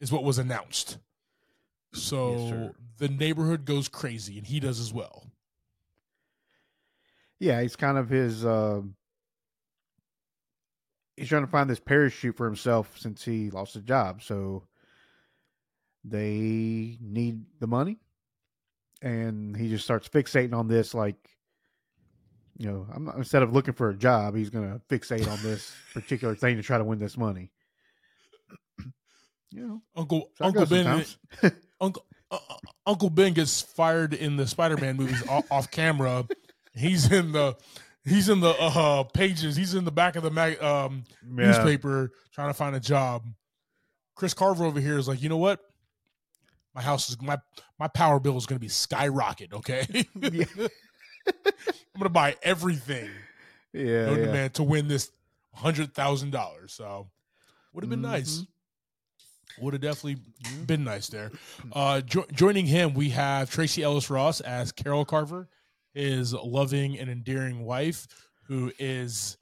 Speaker 1: is what was announced. So
Speaker 2: Yes,
Speaker 1: the neighborhood goes crazy, and he does as well.
Speaker 2: Yeah, he's kind of his. Uh, he's trying to find this parachute for himself since he lost his job. So they need the money, and he just starts fixating on this. Like, you know, I'm not, instead of looking for a job, he's going to fixate on this particular thing to try to win this money. you know,
Speaker 1: Uncle
Speaker 2: so
Speaker 1: Uncle Ben. Uncle uh, uh, Uncle Ben gets fired in the Spider-Man movies off, off camera. He's in the he's in the uh, pages. He's in the back of the mag, um,
Speaker 2: Yeah.
Speaker 1: newspaper trying to find a job. Chris Carver over here is like, you know what? My house is my my power bill is going to be skyrocket. Okay,
Speaker 2: Yeah.
Speaker 1: I'm going to buy everything
Speaker 2: Yeah,
Speaker 1: to
Speaker 2: yeah.
Speaker 1: man to win this hundred thousand dollars. So would have been nice.
Speaker 2: Mhm.
Speaker 1: Would have definitely been nice there. Uh, jo- joining him, we have Tracee Ellis Ross as Carol Carver, his loving and endearing wife, who is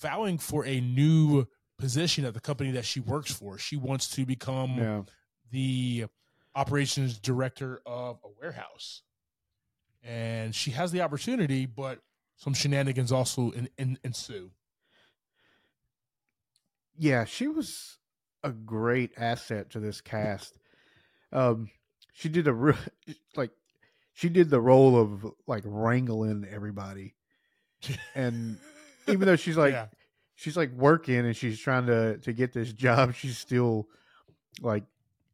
Speaker 1: vowing for a new position at the company that she works for. She wants to become
Speaker 2: Yeah.
Speaker 1: the operations director of a warehouse. And she has the opportunity, but some shenanigans also in, in, ensue.
Speaker 2: yeah, she was a great asset to this cast. Um, she did a real like she did the role of like wrangling everybody, and even though she's like
Speaker 1: yeah.
Speaker 2: she's like working and she's trying to to get this job, she's still like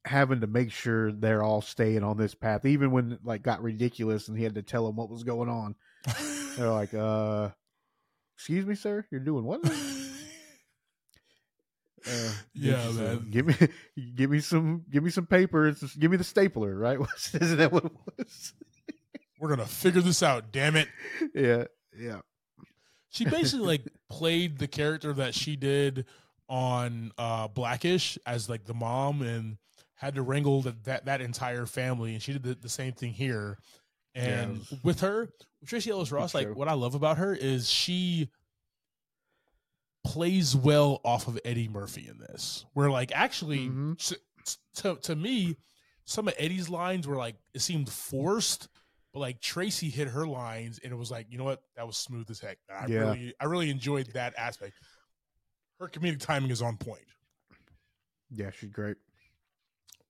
Speaker 2: having to make sure they're all staying on this path, even when it, like got ridiculous and he had to tell them what was going on. They're like, uh. Excuse me, sir. You're doing what? Uh,
Speaker 1: Yeah, man.
Speaker 2: give me, give me some, give me some paper. give me the stapler, right? Isn't that what it was?
Speaker 1: We're gonna figure this out, damn it.
Speaker 2: yeah, yeah,
Speaker 1: She basically like played the character that she did on uh Blackish as like the mom and had to wrangle that that, that entire family and she did the, the same thing here. And
Speaker 2: it
Speaker 1: with her, with Tracee Ellis Ross, like what I love about her is she plays well off of Eddie Murphy in this. Where like actually
Speaker 2: Mhm.
Speaker 1: s- to to me, some of Eddie's lines were like it seemed forced, but like Tracee hit her lines and it was like, you know what, that was smooth as heck. I
Speaker 2: Yeah.
Speaker 1: really I really enjoyed that aspect. Her comedic timing is on point.
Speaker 2: yeah. She's great.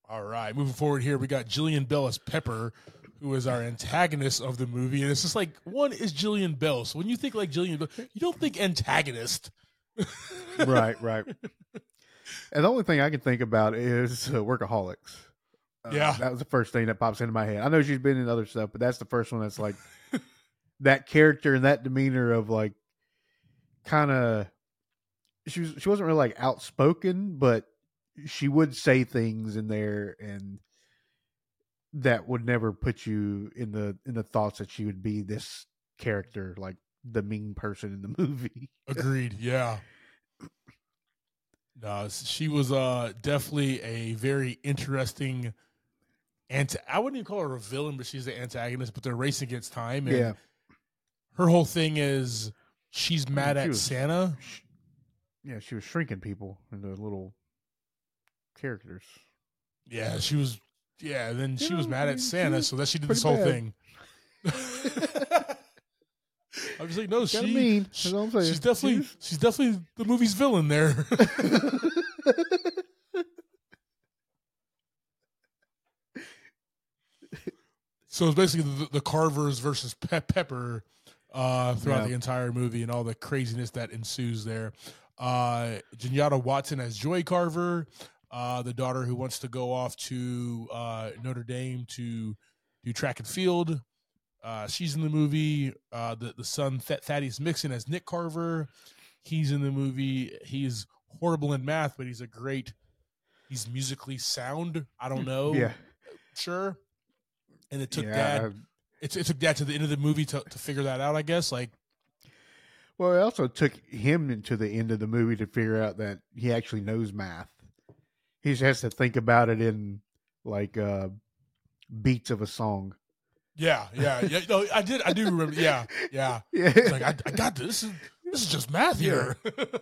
Speaker 1: All right, moving forward here, we got Jillian Bell as Pepper, who is our antagonist of the movie, and it's just like one is Jillian Bell. So when you think like Jillian Bell, you don't think antagonist.
Speaker 2: right, right. And the only thing I can think about is uh, workaholics. Uh,
Speaker 1: Yeah.
Speaker 2: that was the first thing that pops into my head. I know she's been in other stuff, but that's the first one that's like that character and that demeanor of like kind of. She was she wasn't really like outspoken, but she would say things in there and that would never put you in the in the thoughts that she would be this character like the mean person in the movie.
Speaker 1: Agreed. Yeah. No, she was uh definitely a very interesting anti I wouldn't even call her a villain, but she's the antagonist, but they're racing against time. And
Speaker 2: Yeah.
Speaker 1: her whole thing is she's mad
Speaker 2: she
Speaker 1: at
Speaker 2: was-
Speaker 1: Santa.
Speaker 2: sh- yeah, she was shrinking people into a little characters.
Speaker 1: Yeah, she was yeah, then she was mad at Santa, so that she did this whole
Speaker 2: bad.
Speaker 1: thing. I was like, no,
Speaker 2: Kinda
Speaker 1: she,
Speaker 2: mean. That's
Speaker 1: she-
Speaker 2: all I'm saying.
Speaker 1: she's definitely
Speaker 2: She's-
Speaker 1: she's definitely the movie's villain there. so it's basically the, the Carvers versus Pe- Pepper uh, throughout
Speaker 2: Yeah.
Speaker 1: the entire movie and all the craziness that ensues there. Uh, Janyata Watson as Joy Carver, uh, the daughter who wants to go off to uh, Notre Dame to do track and field. Uh, she's in the movie. Uh, the the son Th- Thaddeus Mixson as Nick Carver. He's in the movie. He's horrible in math, but he's a great. He's musically sound. I don't know.
Speaker 2: yeah.
Speaker 1: sure. And it took
Speaker 2: yeah.
Speaker 1: dad. It, it took dad to the end of the movie to, to figure that out. I guess. Like,
Speaker 2: Well, it also took him into the end of the movie to figure out that he actually knows math. He just has to think about it in like uh beats of a song.
Speaker 1: yeah, yeah, yeah. No, I did. I do remember. Yeah, yeah.
Speaker 2: Yeah.
Speaker 1: It's like I, I got this. This is, this is just math here.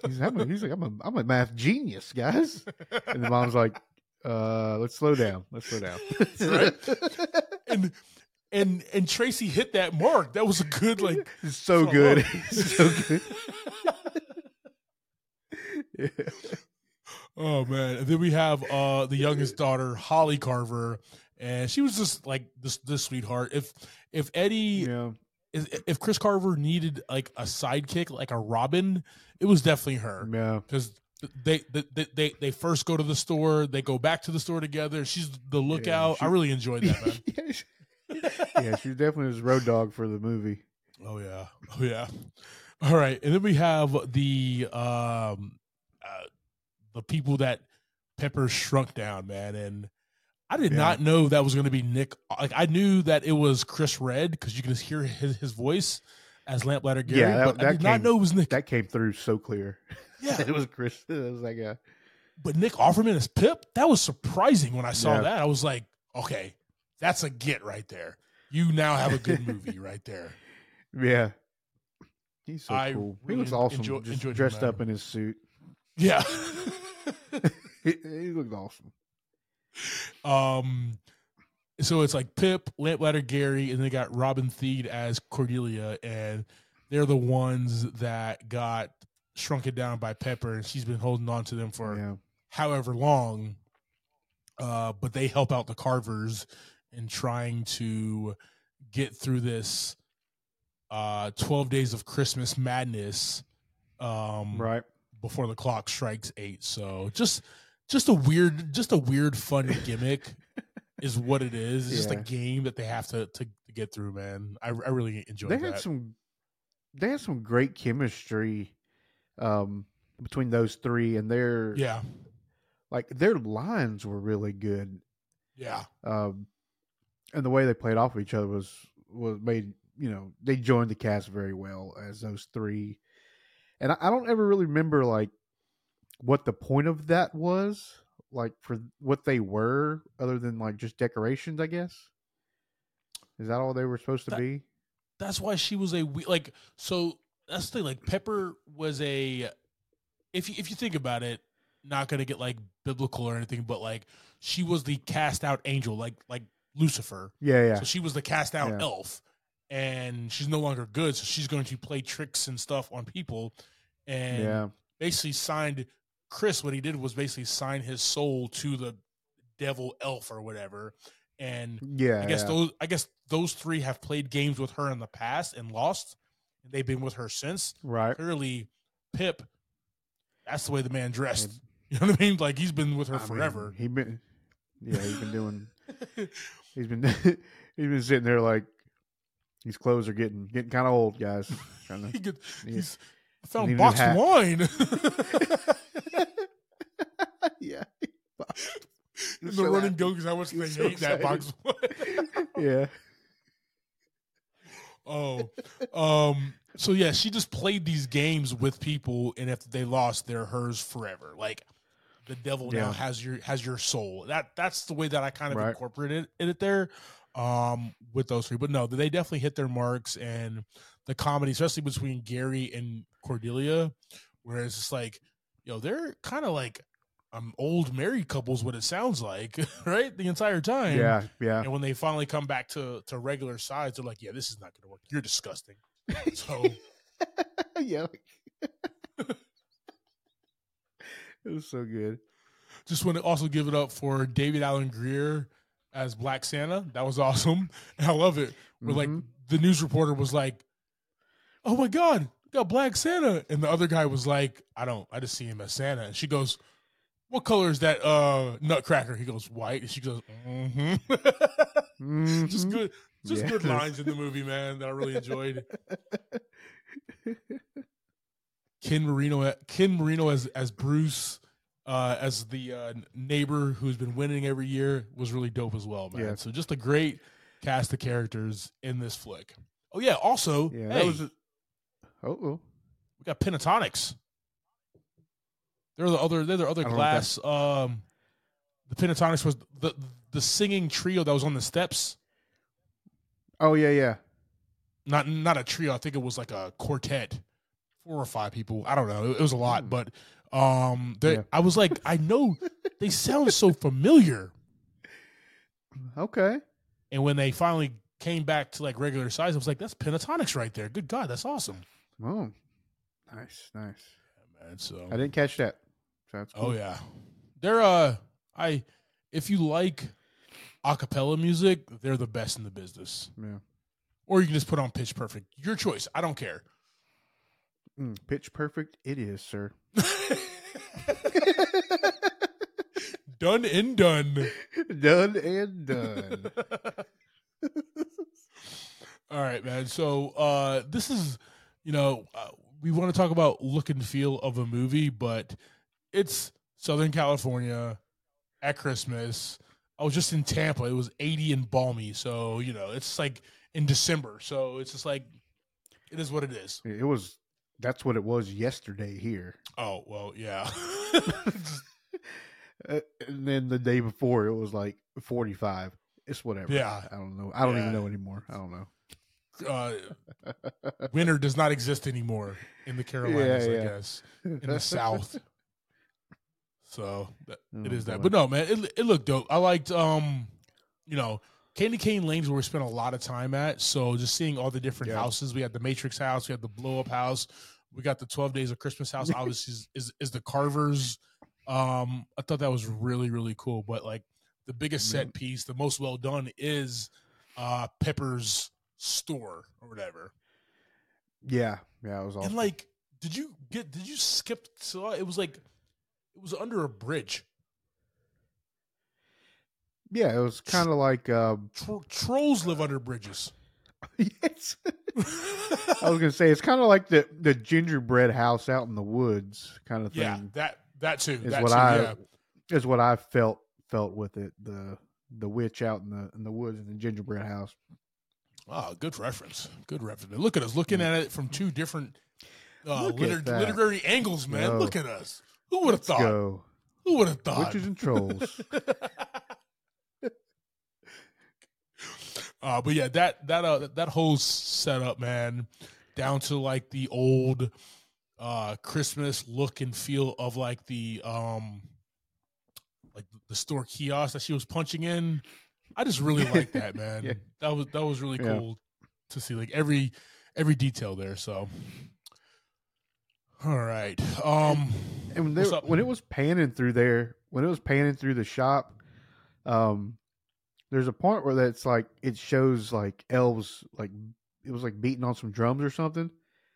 Speaker 2: he's, I'm a, he's like, I'm a, I'm a math genius, guys. And the mom's like, uh, let's slow down. Let's slow down. right?
Speaker 1: and and and Tracee hit that mark. That was a good like.
Speaker 2: It's so
Speaker 1: So
Speaker 2: good. so good. Yeah.
Speaker 1: Oh man! And then we have uh the youngest daughter, Holly Carver, and she was just like this this sweetheart. If if Eddie
Speaker 2: yeah.
Speaker 1: is if Chris Carver needed like a sidekick, like a Robin, it was definitely her
Speaker 2: Yeah.
Speaker 1: because they, they they they first go to the store, they go back to the store together. She's the lookout.
Speaker 2: she-
Speaker 1: I really enjoyed that man.
Speaker 2: yeah, she, yeah, she definitely was road dog for the movie.
Speaker 1: Oh yeah, oh yeah. All right, and then we have the um, the people that Pepper shrunk down, man, and I did
Speaker 2: Yeah.
Speaker 1: not know that was going to be Nick. Like I knew that it was Chris Redd because you can just hear his, his voice as Lamplighter Gary,
Speaker 2: Yeah, that-
Speaker 1: but I
Speaker 2: that
Speaker 1: did not know it was Nick.
Speaker 2: That came through so clear.
Speaker 1: yeah,
Speaker 2: it was Chris. It was like a
Speaker 1: but Nick Offerman as Pip, that was surprising when I saw
Speaker 2: Yeah.
Speaker 1: that. I was like, okay, that's a get right there. You now have a good movie right there.
Speaker 2: yeah. He's so
Speaker 1: I
Speaker 2: cool.
Speaker 1: really
Speaker 2: he was awesome.
Speaker 1: enjoy-
Speaker 2: just dressed up in his suit.
Speaker 1: Yeah.
Speaker 2: He, he looked awesome.
Speaker 1: Um, so it's like Pip, Lamplighter Gary, and they got Robin Thede as Cordelia, and they're the ones that got shrunken down by Pepper, and she's been holding on to them for
Speaker 2: Yeah.
Speaker 1: however long. Uh, but they help out the Carvers in trying to get through this uh 12 days of Christmas madness um
Speaker 2: Right.
Speaker 1: Before the clock strikes eight. So just just a weird just a weird fun gimmick is what it is. It's just a game that they have to to, to get through, man. I, I really enjoyed
Speaker 2: They
Speaker 1: that.
Speaker 2: had some they had some great chemistry um between those three and their
Speaker 1: yeah.
Speaker 2: like their lines were really good.
Speaker 1: Yeah.
Speaker 2: Um and the way they played off of each other was was made you know, they joined the cast very well as those three. And I, I don't ever really remember like what the point of that was, like for what they were, other than like just decorations, I guess. Is that all they were supposed to
Speaker 1: That-
Speaker 2: be?
Speaker 1: That's why she was a we- like so that's the thing, like Pepper was a if you if you think about it, not gonna get like biblical or anything, but like she was the cast out angel, like like Lucifer.
Speaker 2: Yeah, yeah.
Speaker 1: So she was the cast out
Speaker 2: Yeah.
Speaker 1: elf, and she's no longer good. So she's going to play tricks and stuff on people, and
Speaker 2: yeah.
Speaker 1: basically signed Chris. What he did was basically sign his soul to the devil elf or whatever. And
Speaker 2: Yeah.
Speaker 1: I guess
Speaker 2: yeah.
Speaker 1: those I guess those three have played games with her in the past and lost, and they've been with her since.
Speaker 2: right.
Speaker 1: Clearly, Pip, that's the way the man dressed. You know what I mean? Like he's been with her
Speaker 2: I mean,
Speaker 1: forever.
Speaker 2: he been Yeah, he's been doing he's been he's been sitting there like these clothes are getting getting kind of old, guys. Trying
Speaker 1: he could,
Speaker 2: Yeah.
Speaker 1: he's I found boxed wine.
Speaker 2: Yeah.
Speaker 1: And the
Speaker 2: So
Speaker 1: running
Speaker 2: happy.
Speaker 1: joke is how much they
Speaker 2: so
Speaker 1: hate that box.
Speaker 2: yeah.
Speaker 1: oh, um. So yeah, she just played these games with people, and if they lost, they're hers forever. Like the devil now has your has your soul. That that's the way that I kind of
Speaker 2: Right.
Speaker 1: incorporated it, it there, um, with those three. But no, they definitely hit their marks, and the comedy, especially between Gary and Cordelia, whereas it's just like, yo, they're kind of like um old married couples. What it sounds like, right? The entire time,
Speaker 2: Yeah, yeah.
Speaker 1: And when they finally come back to to regular size, they're like, "Yeah, this is not going to work. You're disgusting." So
Speaker 2: yeah. it was so good.
Speaker 1: just want to also give it up for David Alan Grier as Black Santa. That was awesome. I love it. Where like
Speaker 2: Mhm.
Speaker 1: the news reporter was like, "Oh my god, got Black Santa," and the other guy was like, "I don't. I just see him as Santa." And she goes, "What color is that uh, nutcracker?" He goes, "White." And she goes, "Mm-hmm." just
Speaker 2: Mhm.
Speaker 1: good, just good lines in the movie, man. That I really enjoyed. Ken Marino, Ken Marino as as Bruce, uh, as the uh, neighbor who's been winning every year was really dope as well, man.
Speaker 2: Yeah.
Speaker 1: So just a great cast of characters in this flick. Oh yeah, also,
Speaker 2: Yeah,
Speaker 1: hey,
Speaker 2: that was. Oh, oh.
Speaker 1: we got Pentatonix. They're the other. They're the other
Speaker 2: I don't know
Speaker 1: glass. Um, the Pentatonix was the the singing trio that was on the steps.
Speaker 2: oh yeah, yeah.
Speaker 1: Not not a trio. I think it was like a quartet, four or five people. I don't know. It, was a lot,
Speaker 2: Hmm.
Speaker 1: but um,
Speaker 2: Yeah.
Speaker 1: I was like, I know they sound so familiar.
Speaker 2: Okay.
Speaker 1: And when they finally came back to like regular size, I was like, that's Pentatonix right there. Good God, that's awesome.
Speaker 2: Oh, nice, nice.
Speaker 1: Man, so
Speaker 2: I didn't catch that. So that's cool.
Speaker 1: Oh yeah, they're uh, I if you like acapella music, they're the best in the business.
Speaker 2: Yeah.
Speaker 1: Or you can just put on Pitch Perfect. Your choice. I don't care.
Speaker 2: Mm, pitch perfect. It is, sir.
Speaker 1: done and done.
Speaker 2: done and done.
Speaker 1: All right, man. So uh, this is, you know, uh, we want to talk about look and feel of a movie, but it's Southern California at Christmas. I was just in Tampa. It was 80 and balmy. So, you know, it's like in December. So it's just like, it is what it is.
Speaker 2: It was. That's what it was yesterday here.
Speaker 1: Oh, well, yeah.
Speaker 2: Uh, and then the day before, it was like forty-five. It's whatever.
Speaker 1: Yeah.
Speaker 2: I don't know. I don't
Speaker 1: Yeah.
Speaker 2: even know anymore. I don't know.
Speaker 1: uh, winter does not exist anymore in the Carolinas,
Speaker 2: Yeah,
Speaker 1: I guess, in the South. So that,
Speaker 2: Oh,
Speaker 1: is that. But no, man, it it looked dope. I liked, um, you know, Candy Cane Lane's where we spent a lot of time at. So just seeing all the different
Speaker 2: Yeah.
Speaker 1: houses. We had the Matrix house. We had the Blow Up house. We got the Twelve Days of Christmas house. Obviously, is, is is the Carvers. Um, I thought that was really really cool. But like the biggest set piece, the most well done is uh Pepper's store or whatever.
Speaker 2: Yeah. Yeah. It was awesome.
Speaker 1: And like, did you get? Did you skip? So it was like, it was under a bridge.
Speaker 2: Yeah. It was kind of like. Um,
Speaker 1: Tro- trolls live under bridges.
Speaker 2: yes. I was gonna say it's kind of like the the gingerbread house out in the woods kind of thing.
Speaker 1: yeah, that that too.
Speaker 2: is
Speaker 1: that
Speaker 2: what
Speaker 1: too,
Speaker 2: I
Speaker 1: yeah.
Speaker 2: is what I felt felt with it. The the witch out in the in the woods in the gingerbread house.
Speaker 1: Oh, good reference. Good reference. Look at us looking at it from two different uh, liter- literary angles, man.
Speaker 2: Yo.
Speaker 1: Look at us. Who would have thought?
Speaker 2: go
Speaker 1: Who would have thought?
Speaker 2: witches and trolls.
Speaker 1: uh, but yeah, that that uh, that whole setup, man, down to like the old uh Christmas look and feel of like the um like the store kiosk that she was punching in. I just really like that, man.
Speaker 2: Yeah.
Speaker 1: That was that was really
Speaker 2: Yeah.
Speaker 1: cool to see like every every detail there. So, all right, um,
Speaker 2: And when, they, when it was panning through there, when it was panning through the shop, um, there's a point where that's like it shows like elves like it was like beating on some drums or something,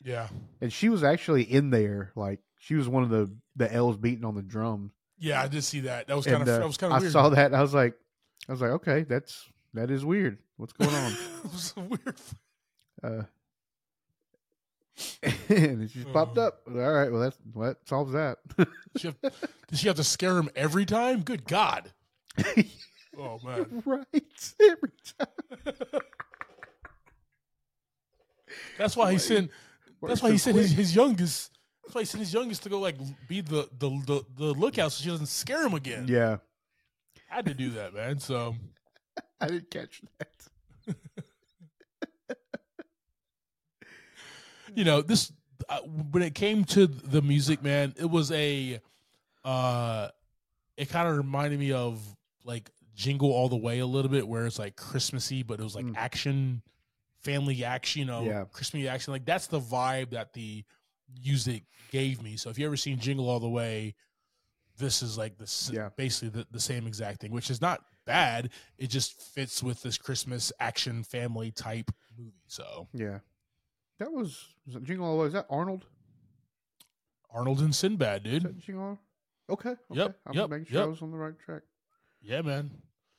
Speaker 1: yeah,
Speaker 2: and she was actually in there like she was one of the the elves beating on the drums.
Speaker 1: yeah, I did see that. That was kind
Speaker 2: And
Speaker 1: of
Speaker 2: uh,
Speaker 1: that was kind of
Speaker 2: I
Speaker 1: weird.
Speaker 2: saw that and I was like, I was like, okay, that's that is weird. What's going on?
Speaker 1: it was weird.
Speaker 2: uh, and it just popped up. All right, well that's what solves that.
Speaker 1: She have, did she have to scare him every time? Good God! Oh man,
Speaker 2: right, every time.
Speaker 1: that's why he
Speaker 2: Why-
Speaker 1: sent. That's why he sent his, his youngest. That's why he sent his youngest to go like be the the the, the lookout so she doesn't scare him again.
Speaker 2: Yeah,
Speaker 1: had to do that, man. So
Speaker 2: I didn't catch that.
Speaker 1: you know this uh, when it came to the music, man, it was a. uh It kind of reminded me of like Jingle All the Way a little bit, where it's like Christmassy, but it was like
Speaker 2: Mm.
Speaker 1: action family action, you know,
Speaker 2: Yeah.
Speaker 1: Christmas action. Like that's the vibe that the music gave me. So if you ever seen Jingle All the Way, this is like this
Speaker 2: Yeah.
Speaker 1: basically the, the same exact thing, which is not bad. It just fits with this Christmas action family type movie. So
Speaker 2: Yeah. That was, was that Jingle All the Way? Is that Arnold?
Speaker 1: Arnold and Sinbad, dude.
Speaker 2: Jingle
Speaker 1: Yep,
Speaker 2: Okay. okay. I'm
Speaker 1: yep,
Speaker 2: making sure I
Speaker 1: yep.
Speaker 2: was on the right track.
Speaker 1: Yeah, man.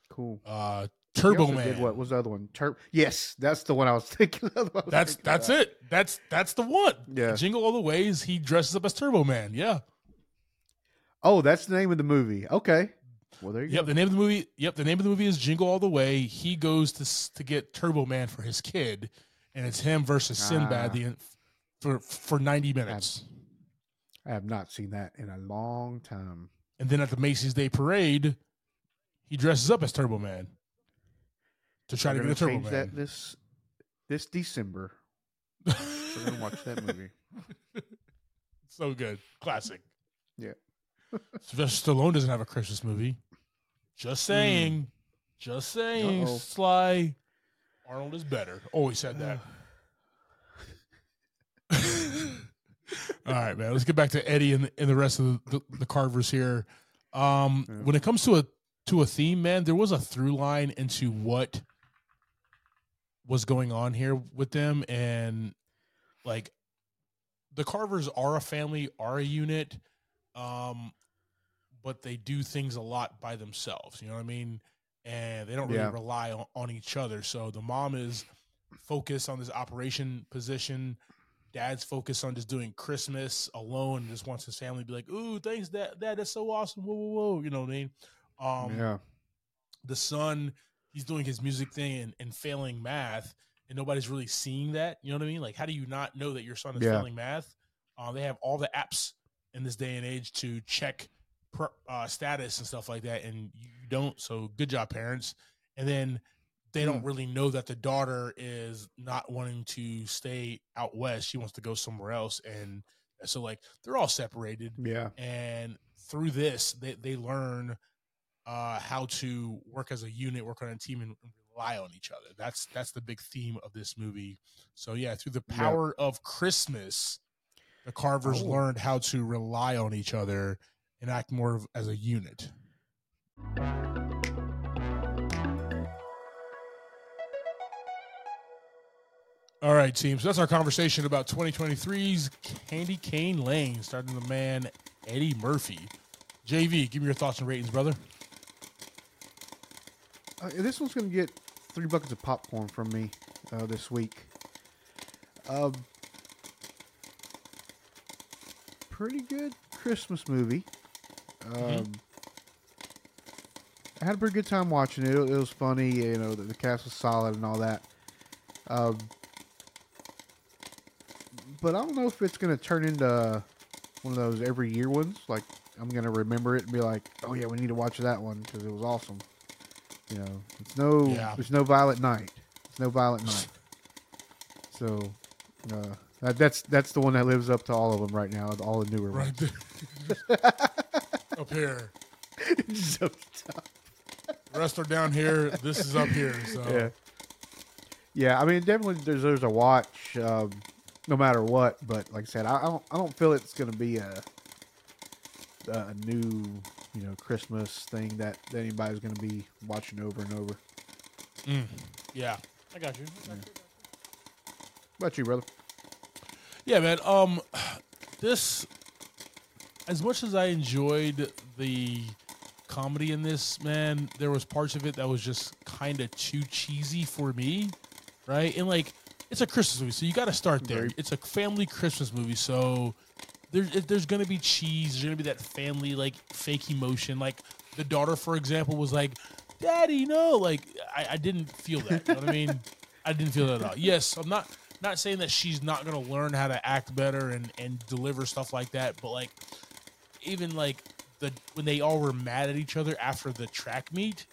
Speaker 2: Cool.
Speaker 1: Uh Turbo Man.
Speaker 2: Did what was the other one? Tur- yes, that's the one I was thinking of. Was
Speaker 1: That's
Speaker 2: thinking
Speaker 1: that's
Speaker 2: about.
Speaker 1: it. That's that's the one.
Speaker 2: Yeah.
Speaker 1: Jingle all the ways. He dresses up as Turbo Man. Yeah.
Speaker 2: Oh, that's the name of the movie. Okay. Well, there you go.
Speaker 1: Yep. The name of the movie. Yep. The name of the movie is Jingle All the Way. He goes to to get Turbo Man for his kid, and it's him versus Sinbad
Speaker 2: Ah.
Speaker 1: the for for ninety minutes.
Speaker 2: go. I have not seen that in a long time.
Speaker 1: And then at the Macy's Day Parade, he dresses up as Turbo Man to try
Speaker 2: We're
Speaker 1: to get a Turbo
Speaker 2: change
Speaker 1: Man.
Speaker 2: that this this December. We're gonna watch that movie.
Speaker 1: so good, classic.
Speaker 2: Yeah.
Speaker 1: Sylvester Stallone doesn't have a Christmas movie. Just saying. Just saying.
Speaker 2: Uh-oh.
Speaker 1: Sly. Arnold is better. Always said that. All right, man. Let's get back to Eddie and, and the rest of the, the, the Carvers here. Um,
Speaker 2: Yeah.
Speaker 1: When it comes to a to a theme, man, there was a through line into what was going on here with them, and like the Carvers are a family, are a unit, um, but they do things a lot by themselves. You know what I mean? And they don't really
Speaker 2: Yeah.
Speaker 1: rely on, on each other. So the mom is focused on this operation position. Dad's focused on just doing Christmas alone and just wants his family to be like, ooh, thanks, Dad. Dad, that's so awesome. Whoa, whoa, whoa. You know what I mean? Um,
Speaker 2: yeah.
Speaker 1: the son he's doing his music thing and, and failing math and nobody's really seeing that you know what i mean like how do you not know that your son is
Speaker 2: Yeah.
Speaker 1: failing math um, they have all the apps in this day and age to check per, uh, status and stuff like that and you don't so good job parents and then they don't
Speaker 2: Hmm.
Speaker 1: really know that the daughter is not wanting to stay out west she wants to go somewhere else and so like they're all separated
Speaker 2: Yeah.
Speaker 1: and through this they, they learn uh, how to work as a unit work on a team and, rely on each other. That's that's the big theme of this movie. So yeah through the
Speaker 2: Yeah.
Speaker 1: power of christmas the carvers
Speaker 2: Oh.
Speaker 1: learned how to rely on each other and act more of, as a unit. All right team. So that's our conversation about 2023's candy cane lane starting the man eddie murphy. Jv give me your thoughts and ratings brother
Speaker 2: Uh, this one's going to get three buckets of popcorn from me uh, this week. Um, pretty good Christmas movie. Um, I had a pretty good time watching it. It, it was funny. You know, the, the cast was solid and all that. Um, but I don't know if it's going to turn into one of those every year ones. Like I'm going to remember it and be like, "Oh yeah, we need to watch that one because it was awesome." You know, it's no,
Speaker 1: Yeah.
Speaker 2: it's no Violent Night. It's no Violent Night. So uh, that, that's that's the one that lives up to all of them right now. All the newer
Speaker 1: right
Speaker 2: ones.
Speaker 1: up here
Speaker 2: so tough.
Speaker 1: the rest are down here this is up here so
Speaker 2: Yeah. Yeah, I mean, definitely there's there's a watch, um, no matter what. But like I said, I, I don't I don't feel it's going to be a a new you know Christmas thing that, that anybody's going to be watching over and over.
Speaker 1: Mm, yeah i got you I got you.
Speaker 2: What about you, brother?
Speaker 1: Yeah, man. Um, this, as much as I enjoyed the comedy in this, man, there was parts of it that was just kind of too cheesy for me, right? And like, it's a Christmas movie, so you got to start there. It's a family Christmas movie, so there's there's gonna be cheese. There's gonna be that family like fake emotion. Like the daughter, for example, was like, "Daddy, no!" Like I, I didn't feel that. You know what I mean? I didn't feel that at all. Yes, I'm not not saying that she's not gonna learn how to act better and and deliver stuff like that, but like even like the when they all were mad at each other after the track meet,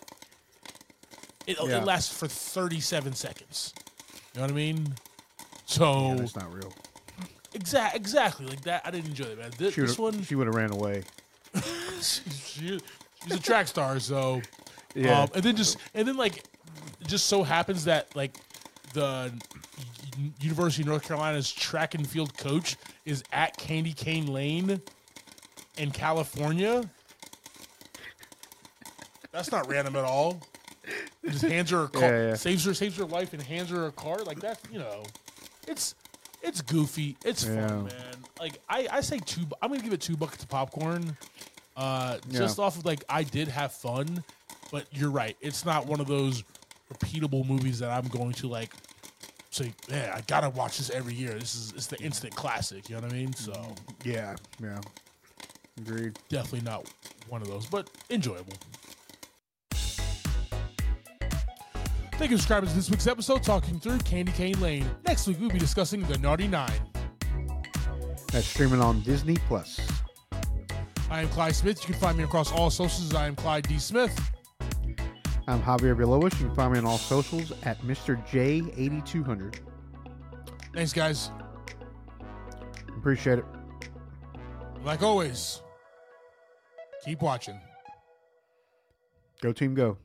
Speaker 1: it,
Speaker 2: Yeah.
Speaker 1: it lasts for 37 seconds. You know what I mean? So
Speaker 2: Yeah, that's not real.
Speaker 1: Exact exactly like that. I didn't enjoy that man. This,
Speaker 2: She
Speaker 1: this
Speaker 2: would
Speaker 1: one,
Speaker 2: she would have ran away.
Speaker 1: she, she- she's a track star, so
Speaker 2: Yeah.
Speaker 1: um, and then just and then like, it just so happens that like the U- University of North Carolina's track and field coach is at Candy Cane Lane in California. That's not random at all. Just hands her a car,
Speaker 2: Yeah, yeah.
Speaker 1: saves her, saves her life, and hands her a card like that. You know, it's it's goofy. It's
Speaker 2: Yeah.
Speaker 1: fun, man. Like I, I say two. I'm gonna give it two buckets of popcorn. Uh,
Speaker 2: Yeah.
Speaker 1: just off of like I did have fun, but you're right. It's not one of those repeatable movies that I'm going to like say, man, I gotta watch this every year. This is it's the instant classic. You know what I mean? So
Speaker 2: Yeah, yeah. Agreed.
Speaker 1: definitely not one of those, but enjoyable. Thank you for subscribing to this week's episode, talking through Candy Cane Lane. Next week, we'll be discussing The Naughty Nine.
Speaker 2: That's streaming on Disney Plus.
Speaker 1: I am Clyde Smith. You can find me across all socials. I am Clyde D. Smith.
Speaker 2: I'm Javier Villalobos. You can find me on all socials at Mr. J8200.
Speaker 1: Thanks, guys.
Speaker 2: Appreciate it.
Speaker 1: Like always, keep watching.
Speaker 2: Go team, go.